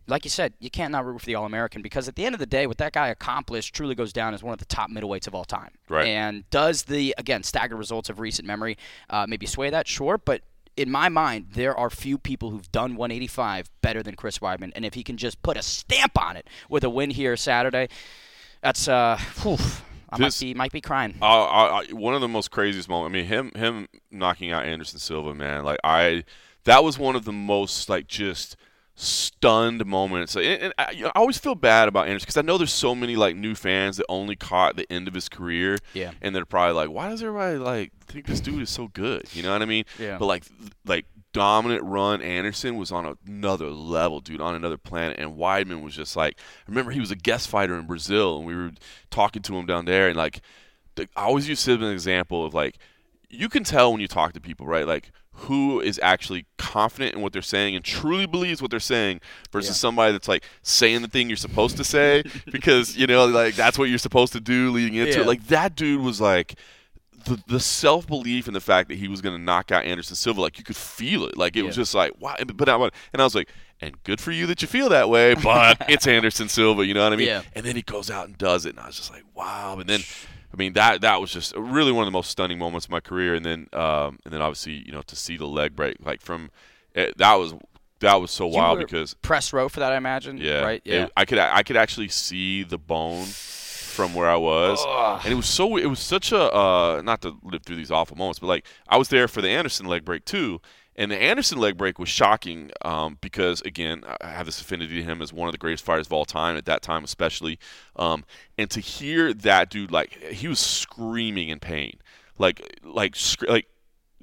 Speaker 2: like you said, you can't not root for the All-American because at the end of the day, what that guy accomplished truly goes down as one of the top middleweights of all time.
Speaker 1: Right.
Speaker 2: And does the again staggered results of recent memory uh, maybe sway that? Sure, but in my mind, there are few people who've done 185 better than Chris Weidman, and if he can just put a stamp on it with a win here Saturday, that's uh, whew, I might
Speaker 1: This-
Speaker 2: be might be crying.
Speaker 1: I, I, I- one of the most craziest moments. I mean, him him knocking out Anderson Silva, man. Like I, that was one of the most like just stunned moments. And, and I, you know, I always feel bad about Anderson because I know there's so many like new fans that only caught the end of his career.
Speaker 2: Yeah.
Speaker 1: And they're probably like, why does everybody like think this dude is so good? You know what I mean?
Speaker 2: Yeah.
Speaker 1: But like like dominant run Anderson was on another level, dude, on another planet. And Weidman was just like, I remember he was a guest fighter in Brazil, and we were talking to him down there, and like, the, I always use him as an example of like, you can tell when you talk to people, right? Like who is actually confident in what they're saying and truly believes what they're saying versus
Speaker 2: Yeah.
Speaker 1: somebody that's like saying the thing you're supposed to say [LAUGHS] because you know like that's what you're supposed to do leading into
Speaker 2: Yeah.
Speaker 1: it. Like that dude was like the, the self belief and the fact that he was going to knock out Anderson Silva, like you could feel it. Like it was just like wow. But I, and I was like, and good for you that you feel that way. But [LAUGHS] it's Anderson Silva, you know what I mean?
Speaker 2: Yeah.
Speaker 1: And then he goes out and does it, and I was just like, wow. And then, I mean, that that was just really one of the most stunning moments of my career. And then, um, and then obviously, you know, to see the leg break, like from it, that was that was so
Speaker 2: You
Speaker 1: wild because
Speaker 2: press row for that, I imagine.
Speaker 1: yeah,
Speaker 2: Right.
Speaker 1: it-
Speaker 2: Yeah.
Speaker 1: I could I could actually see the bone from where I was,
Speaker 2: Ugh.
Speaker 1: and it was so it was such a uh, not to live through these awful moments, but like I was there for the Anderson leg break too, and the Anderson leg break was shocking um, because again I have this affinity to him as one of the greatest fighters of all time at that time especially, um, and to hear that dude like he was screaming in pain, like like scr- like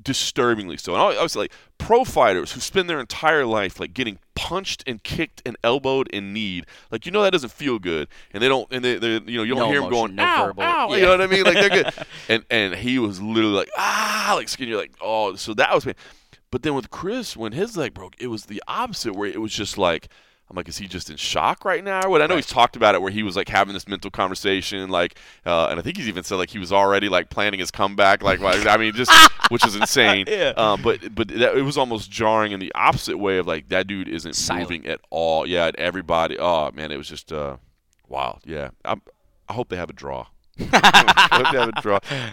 Speaker 1: disturbingly so. And I was like, pro fighters who spend their entire life like getting punched and kicked and elbowed and kneed, like you know that doesn't feel good, and they don't, and they, they you know, you don't
Speaker 2: No
Speaker 1: hear them going,
Speaker 2: no
Speaker 1: ow,
Speaker 2: verbal.
Speaker 1: ow,
Speaker 2: Yeah.
Speaker 1: you know what I mean? Like they're good, [LAUGHS] and and he was literally like, ah, like skin. You're like, oh, so that was me. But then with Chris, when his leg broke, it was the opposite, where it was just like. I'm like, is he just in shock right now? What I know
Speaker 2: Right.
Speaker 1: he's talked about it, where he was like having this mental conversation, like, uh, and I think he's even said like he was already like planning his comeback, like, like I mean, just [LAUGHS] which is insane.
Speaker 2: Yeah.
Speaker 1: Um, but but that, it was almost jarring in the opposite way of like that dude isn't
Speaker 2: Silent.
Speaker 1: moving at all. Yeah, and everybody. Oh man, it was just uh, wild. Yeah, I'm, I hope they have a draw. [LAUGHS]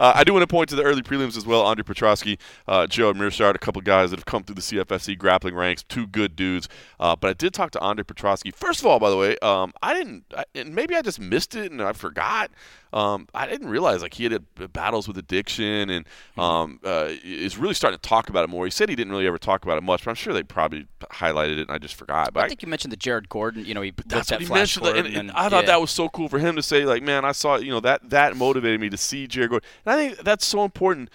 Speaker 1: Uh, I do want to point to the early prelims as well. Andre Petroski, uh, Joe Meerschaert, a couple guys that have come through the CFFC grappling ranks. Two good dudes. Uh, but I did talk to Andre Petroski. First of all, by the way, um, I didn't, I, and maybe I just missed it and I forgot. Um, I didn't realize like he had had battles with addiction and um, uh, is really starting to talk about it more. He said he didn't really ever talk about it much, but I'm sure they probably highlighted it and I just forgot. But
Speaker 2: I think you mentioned the Jared Gordon. You know, he
Speaker 1: that's
Speaker 2: looked
Speaker 1: what
Speaker 2: at
Speaker 1: he
Speaker 2: Flash
Speaker 1: mentioned, and,
Speaker 2: Gordon,
Speaker 1: and I thought
Speaker 2: yeah.
Speaker 1: that was so cool for him to say, like, man, I saw, you know, that that motivated me to see Jared Gordon, and I think that's so important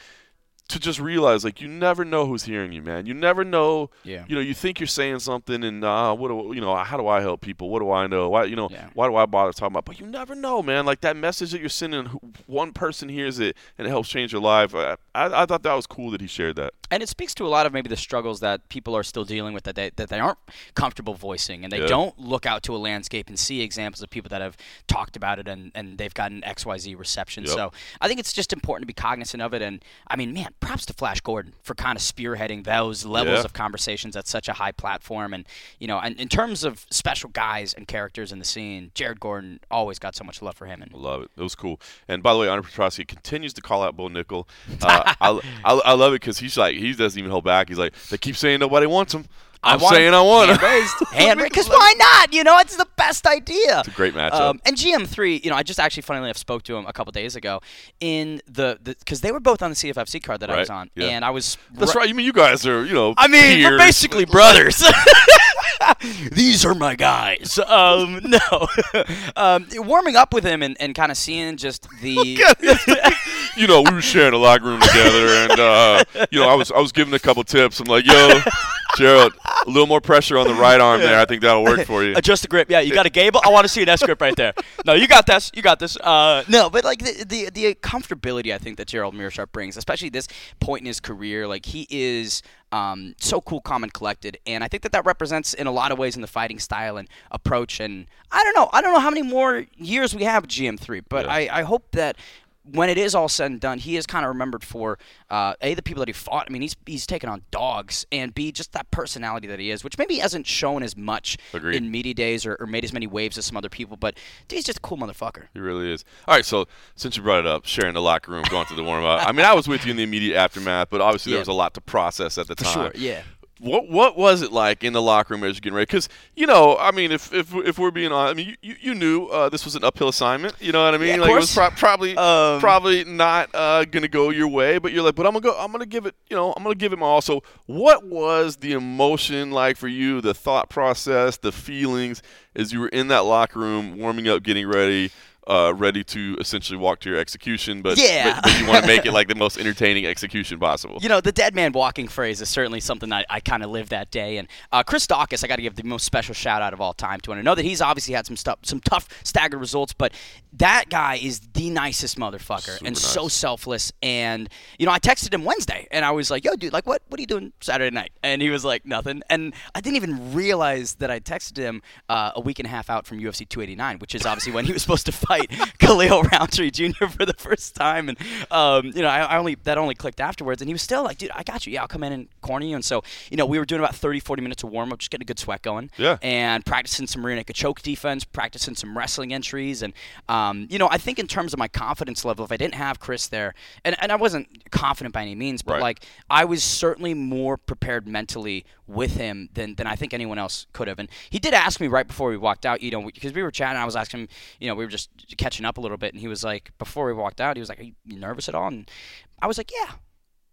Speaker 1: to just realize, like, you never know who's hearing you, man. You never know.
Speaker 2: Yeah.
Speaker 1: You know, you think you're saying something, and uh, what do you know? How do I help people? What do I know? Why, you know,
Speaker 2: Yeah.
Speaker 1: why do I bother talking about? But you never know, man. Like that message that you're sending, one person hears it and it helps change your life. I, I, I thought that was cool that he shared that.
Speaker 2: and it speaks to a lot of maybe the struggles that people are still dealing with that they that they aren't comfortable voicing and they
Speaker 1: Yeah.
Speaker 2: don't look out to a landscape and see examples of people that have talked about it and, and they've gotten XYZ reception.
Speaker 1: Yep.
Speaker 2: So I think it's just important to be cognizant of it and I mean man, props to Flash Gordon for kind of spearheading those levels
Speaker 1: Yeah.
Speaker 2: of conversations at such a high platform and you know, and in terms of special guys and characters in the scene, Jared Gordon always got so much love for him and
Speaker 1: love it. It was cool. And by the way, Andre Petroski continues to call out Bo Nickal. Uh, [LAUGHS] I, I, I love it because he's like he doesn't even hold back. He's like they keep saying nobody wants him. I'm
Speaker 2: want
Speaker 1: saying I want [LAUGHS]
Speaker 2: hand raised, hand raised. Because why not? You know, it's the best idea.
Speaker 1: It's a great matchup.
Speaker 2: Um, and GM3, you know, I just actually, funnily enough, spoke to him a couple days ago in the because they were both on the CFFC card that I was on,
Speaker 1: yeah.
Speaker 2: and I was.
Speaker 1: That's right. You mean you guys are you know?
Speaker 2: I mean, we're basically [LAUGHS] brothers. [LAUGHS] These are my guys. Um, no, um, warming up with him and, and kind of seeing just the.
Speaker 1: you know, we were sharing a locker room together, and uh, you know, I was I was giving a couple tips. I'm like, yo, Gerald, a little more pressure on the right arm there. I think that'll work for you.
Speaker 2: Adjust the grip. Yeah, you got a Gable. I want to see an S grip right there. No, you got this. You got this. Uh, no, but like the, the the comfortability I think that Gerald Meerschaert brings, especially this point in his career, like he is um, so cool, calm, and collected, and I think that that represents in a lot of ways in the fighting style and approach. And I don't know, I don't know how many more years we have GM3, but
Speaker 1: Yeah.
Speaker 2: I, I hope that. When it is all said and done, he is kind of remembered for uh, a the people that he fought. I mean, he's he's taken on dogs, and b just that personality that he is, which maybe hasn't shown as much
Speaker 1: Agreed.
Speaker 2: in media days or, or made as many waves as some other people. But dude, he's just a cool motherfucker.
Speaker 1: He really is. All right, so since you brought it up, sharing the locker room, going through the warm up. I mean, I was with you in the immediate aftermath, but obviously there was a lot to process at the time.
Speaker 2: yeah.
Speaker 1: What what was it like in the locker room as you're getting ready? Because you know, I mean, if if, if we're being honest, I mean, you, you, knew uh, this was an uphill assignment. You know what I mean?
Speaker 2: Yeah, of
Speaker 1: like it was
Speaker 2: course.
Speaker 1: pro- probably
Speaker 2: Um,
Speaker 1: probably not uh, gonna go your way, but you're like, but I'm gonna go. I'm gonna give it. You know, I'm gonna give it my all. So, what was the emotion like for you? The thought process, the feelings as you were in that locker room, warming up, getting ready. Uh, ready to essentially walk to your execution, but,
Speaker 2: Yeah.
Speaker 1: but, but you want to make it like the [LAUGHS] most entertaining execution possible.
Speaker 2: You know, the dead man walking phrase is certainly something that I, I kind of lived that day. And uh, Chris Daukaus, I got to give the most special shout out of all time to. And I know that he's obviously had some stuff, some tough staggered results, but that guy is the nicest motherfucker and
Speaker 1: Super
Speaker 2: so selfless. And you know, I texted him Wednesday, and I was like, "Yo, dude, like, what, what are you doing Saturday night?" And he was like, "Nothing." And I didn't even realize that I texted him uh, a week and a half out from UFC 289, which is obviously when he was supposed to [LAUGHS] fight [LAUGHS] Khalil Rountree Jr. for the first time. And um, you know, I, I only that only clicked afterwards, and he was still like, "Dude, I got you. Yeah, I'll come in and corner you." And so, you know, we were doing about 30, 40 minutes of warm up, just getting a good sweat going.
Speaker 1: Yeah.
Speaker 2: And practicing some rear naked choke defense, practicing some wrestling entries, and um, you know, I think in terms of my confidence level, if I didn't have Chris there, and, and I wasn't confident by any means, but
Speaker 1: Right.
Speaker 2: like I was certainly more prepared mentally with him than, than I think anyone else could have. And he did ask me right before we walked out, you know, because we were chatting, I was asking him, you know, we were just catching up a little bit, and he was like, before we walked out, he was like, "Are you nervous at all?" And I was like, "Yeah."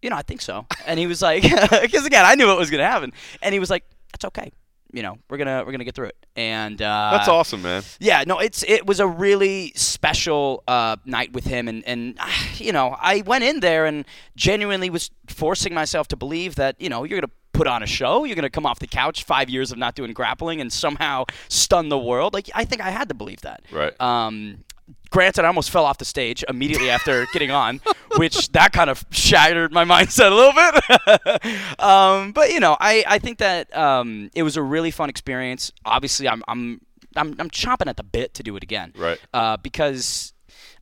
Speaker 2: You know, I think so. And he was like, [LAUGHS] because again, I knew what was to happen. And he was like, "That's okay. You know, we're gonna we're gonna get through it." And uh,
Speaker 1: That's awesome, man.
Speaker 2: yeah, no, it's it was a really special uh, night with him, and and [SIGHS] you know, I went in there and genuinely was forcing myself to believe that you know you're gonna put on a show, you're gonna come off the couch, five years of not doing grappling, and somehow stun the world. Like I think I had to believe that.
Speaker 1: Right.
Speaker 2: Um, granted, I almost fell off the stage immediately after [LAUGHS] getting on, which that kind of shattered my mindset a little bit. [LAUGHS] um, but you know, I, I think that um, it was a really fun experience. Obviously, I'm I'm I'm, I'm chomping at the bit to do it again.
Speaker 1: Right.
Speaker 2: Uh, because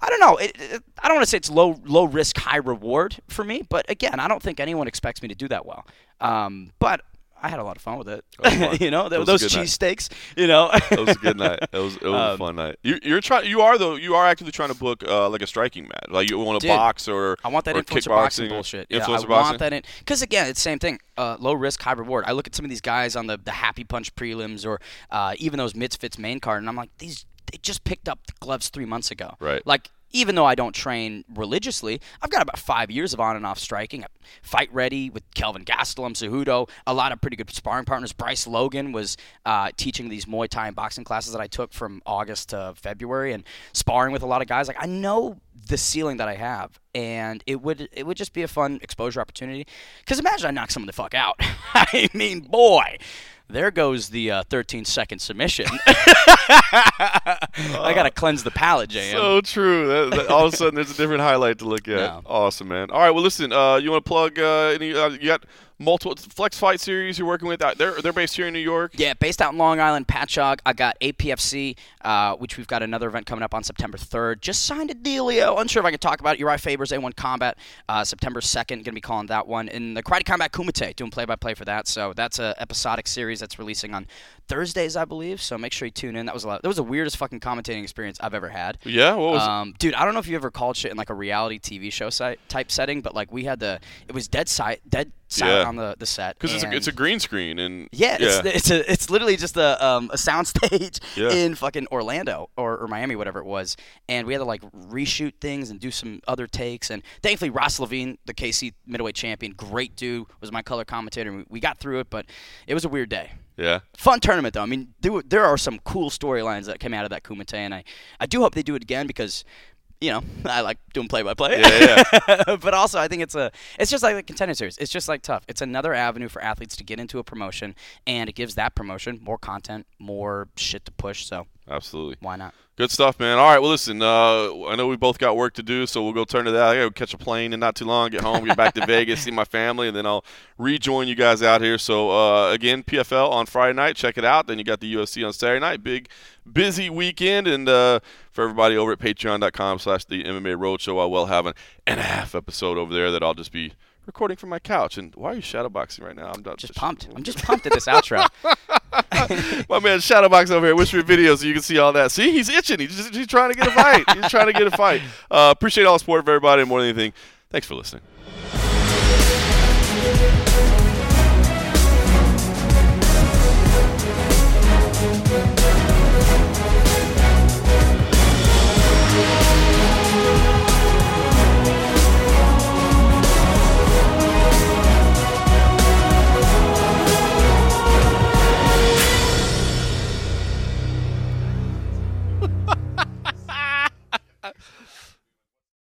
Speaker 2: I don't know. It, it, I don't want to say it's low low risk, high reward for me, but again, I don't think anyone expects me to do that well. Um, but I had a lot of fun with it.
Speaker 1: Oh, [LAUGHS]
Speaker 2: you know,
Speaker 1: That
Speaker 2: those cheesesteaks. You know,
Speaker 1: That was a good night. [LAUGHS] It was it was a
Speaker 2: Um,
Speaker 1: fun night. You, you're trying. You are though. You are actively trying to book uh, like a striking match. Like you want to box or
Speaker 2: I want that
Speaker 1: or
Speaker 2: influencer boxing bullshit. Yeah, I
Speaker 1: influencer
Speaker 2: want
Speaker 1: boxing?
Speaker 2: that in because again, it's the same thing. Uh, low risk, high reward. I look at some of these guys on the the Happy Punch prelims or uh, even those Misfits main card, and I'm like, these they just picked up the gloves three months ago.
Speaker 1: Right.
Speaker 2: Like even though I don't train religiously, I've got about five years of on and off striking. I'm fight ready with Kelvin Gastelum, Cejudo, a lot of pretty good sparring partners. Bryce Logan was uh, teaching these Muay Thai and boxing classes that I took from August to February, and sparring with a lot of guys. Like I know the ceiling that I have, and it would it would just be a fun exposure opportunity. Because imagine I knock someone the fuck out. [LAUGHS] I mean, boy. There goes the uh, 13 second submission. [LAUGHS] I gotta cleanse the palate, JM.
Speaker 1: So true. That, that- all of a sudden, there's a different highlight to look at. [LAUGHS]
Speaker 2: Yeah.
Speaker 1: Awesome, man. All right. Well, listen. Uh, you want to plug uh, any? Uh, you got multiple Flex Fight series you're working with. Uh, They're they're based here in New York.
Speaker 2: Yeah, based out in Long Island, Patchogue. I got APFC, uh, which we've got another event coming up on September 3rd. Just signed a dealio. Unsure if I can talk about it. Urijah Faber's A1 Combat, uh, September 2nd. Going to be calling that one. And the Karate Combat Kumite, doing play-by-play for that. So that's a episodic series that's releasing on Thursdays, I believe. So make sure you tune in. That was a lot. That was the weirdest fucking commentating experience I've ever had.
Speaker 1: Yeah. What was?
Speaker 2: Um, dude, I don't know if you ever called shit in like a reality TV show site type setting, but like we had the, it was dead si- dead silent
Speaker 1: Yeah.
Speaker 2: on the the set.
Speaker 1: Because it's a, it's a green screen and
Speaker 2: yeah, it's it's a it's literally just a um a soundstage
Speaker 1: Yeah. [LAUGHS]
Speaker 2: in fucking Orlando or, or Miami, whatever it was, and we had to like reshoot things and do some other takes. And thankfully, Ross Levine, the KC middleweight champion, great dude, was my color commentator. and we- We got through it, but it was a weird day.
Speaker 1: yeah.
Speaker 2: Fun tournament though. I mean, there, were- there are some cool storylines that came out of that Kumite, and I I do hope they do it again because. You know, [LAUGHS] I like doing play-by-play.
Speaker 1: Yeah, [LAUGHS]
Speaker 2: but also, I think it's a, it's just like the contender series. It's just like tough. It's another avenue for athletes to get into a promotion, and it gives that promotion more content, more shit to push. So
Speaker 1: Absolutely.
Speaker 2: why not?
Speaker 1: Good stuff, man. All right. Well, listen. Uh, I know we both got work to do, so we'll go turn to that. I got to catch a plane in not too long, get home, get back to [LAUGHS] Vegas, see my family, and then I'll rejoin you guys out here. So uh, again, PFL on Friday night. Check it out. Then you got the UFC on Saturday night. Big, busy weekend, and uh, for everybody over at Patreon.com/slash The MMA Roadshow, I will have an and a half episode over there that I'll just be recording from my couch. And why are you shadowboxing right now? I'm not
Speaker 2: Just pumped. I'm just pumped at this outro. [LAUGHS] [LAUGHS]
Speaker 1: My man Shadowbox over here. Wish your video so you can see all that. See, he's itching. He's just he's trying to get a fight. he's trying to get a fight. Uh, appreciate all the support of everybody and more than anything. Thanks for listening.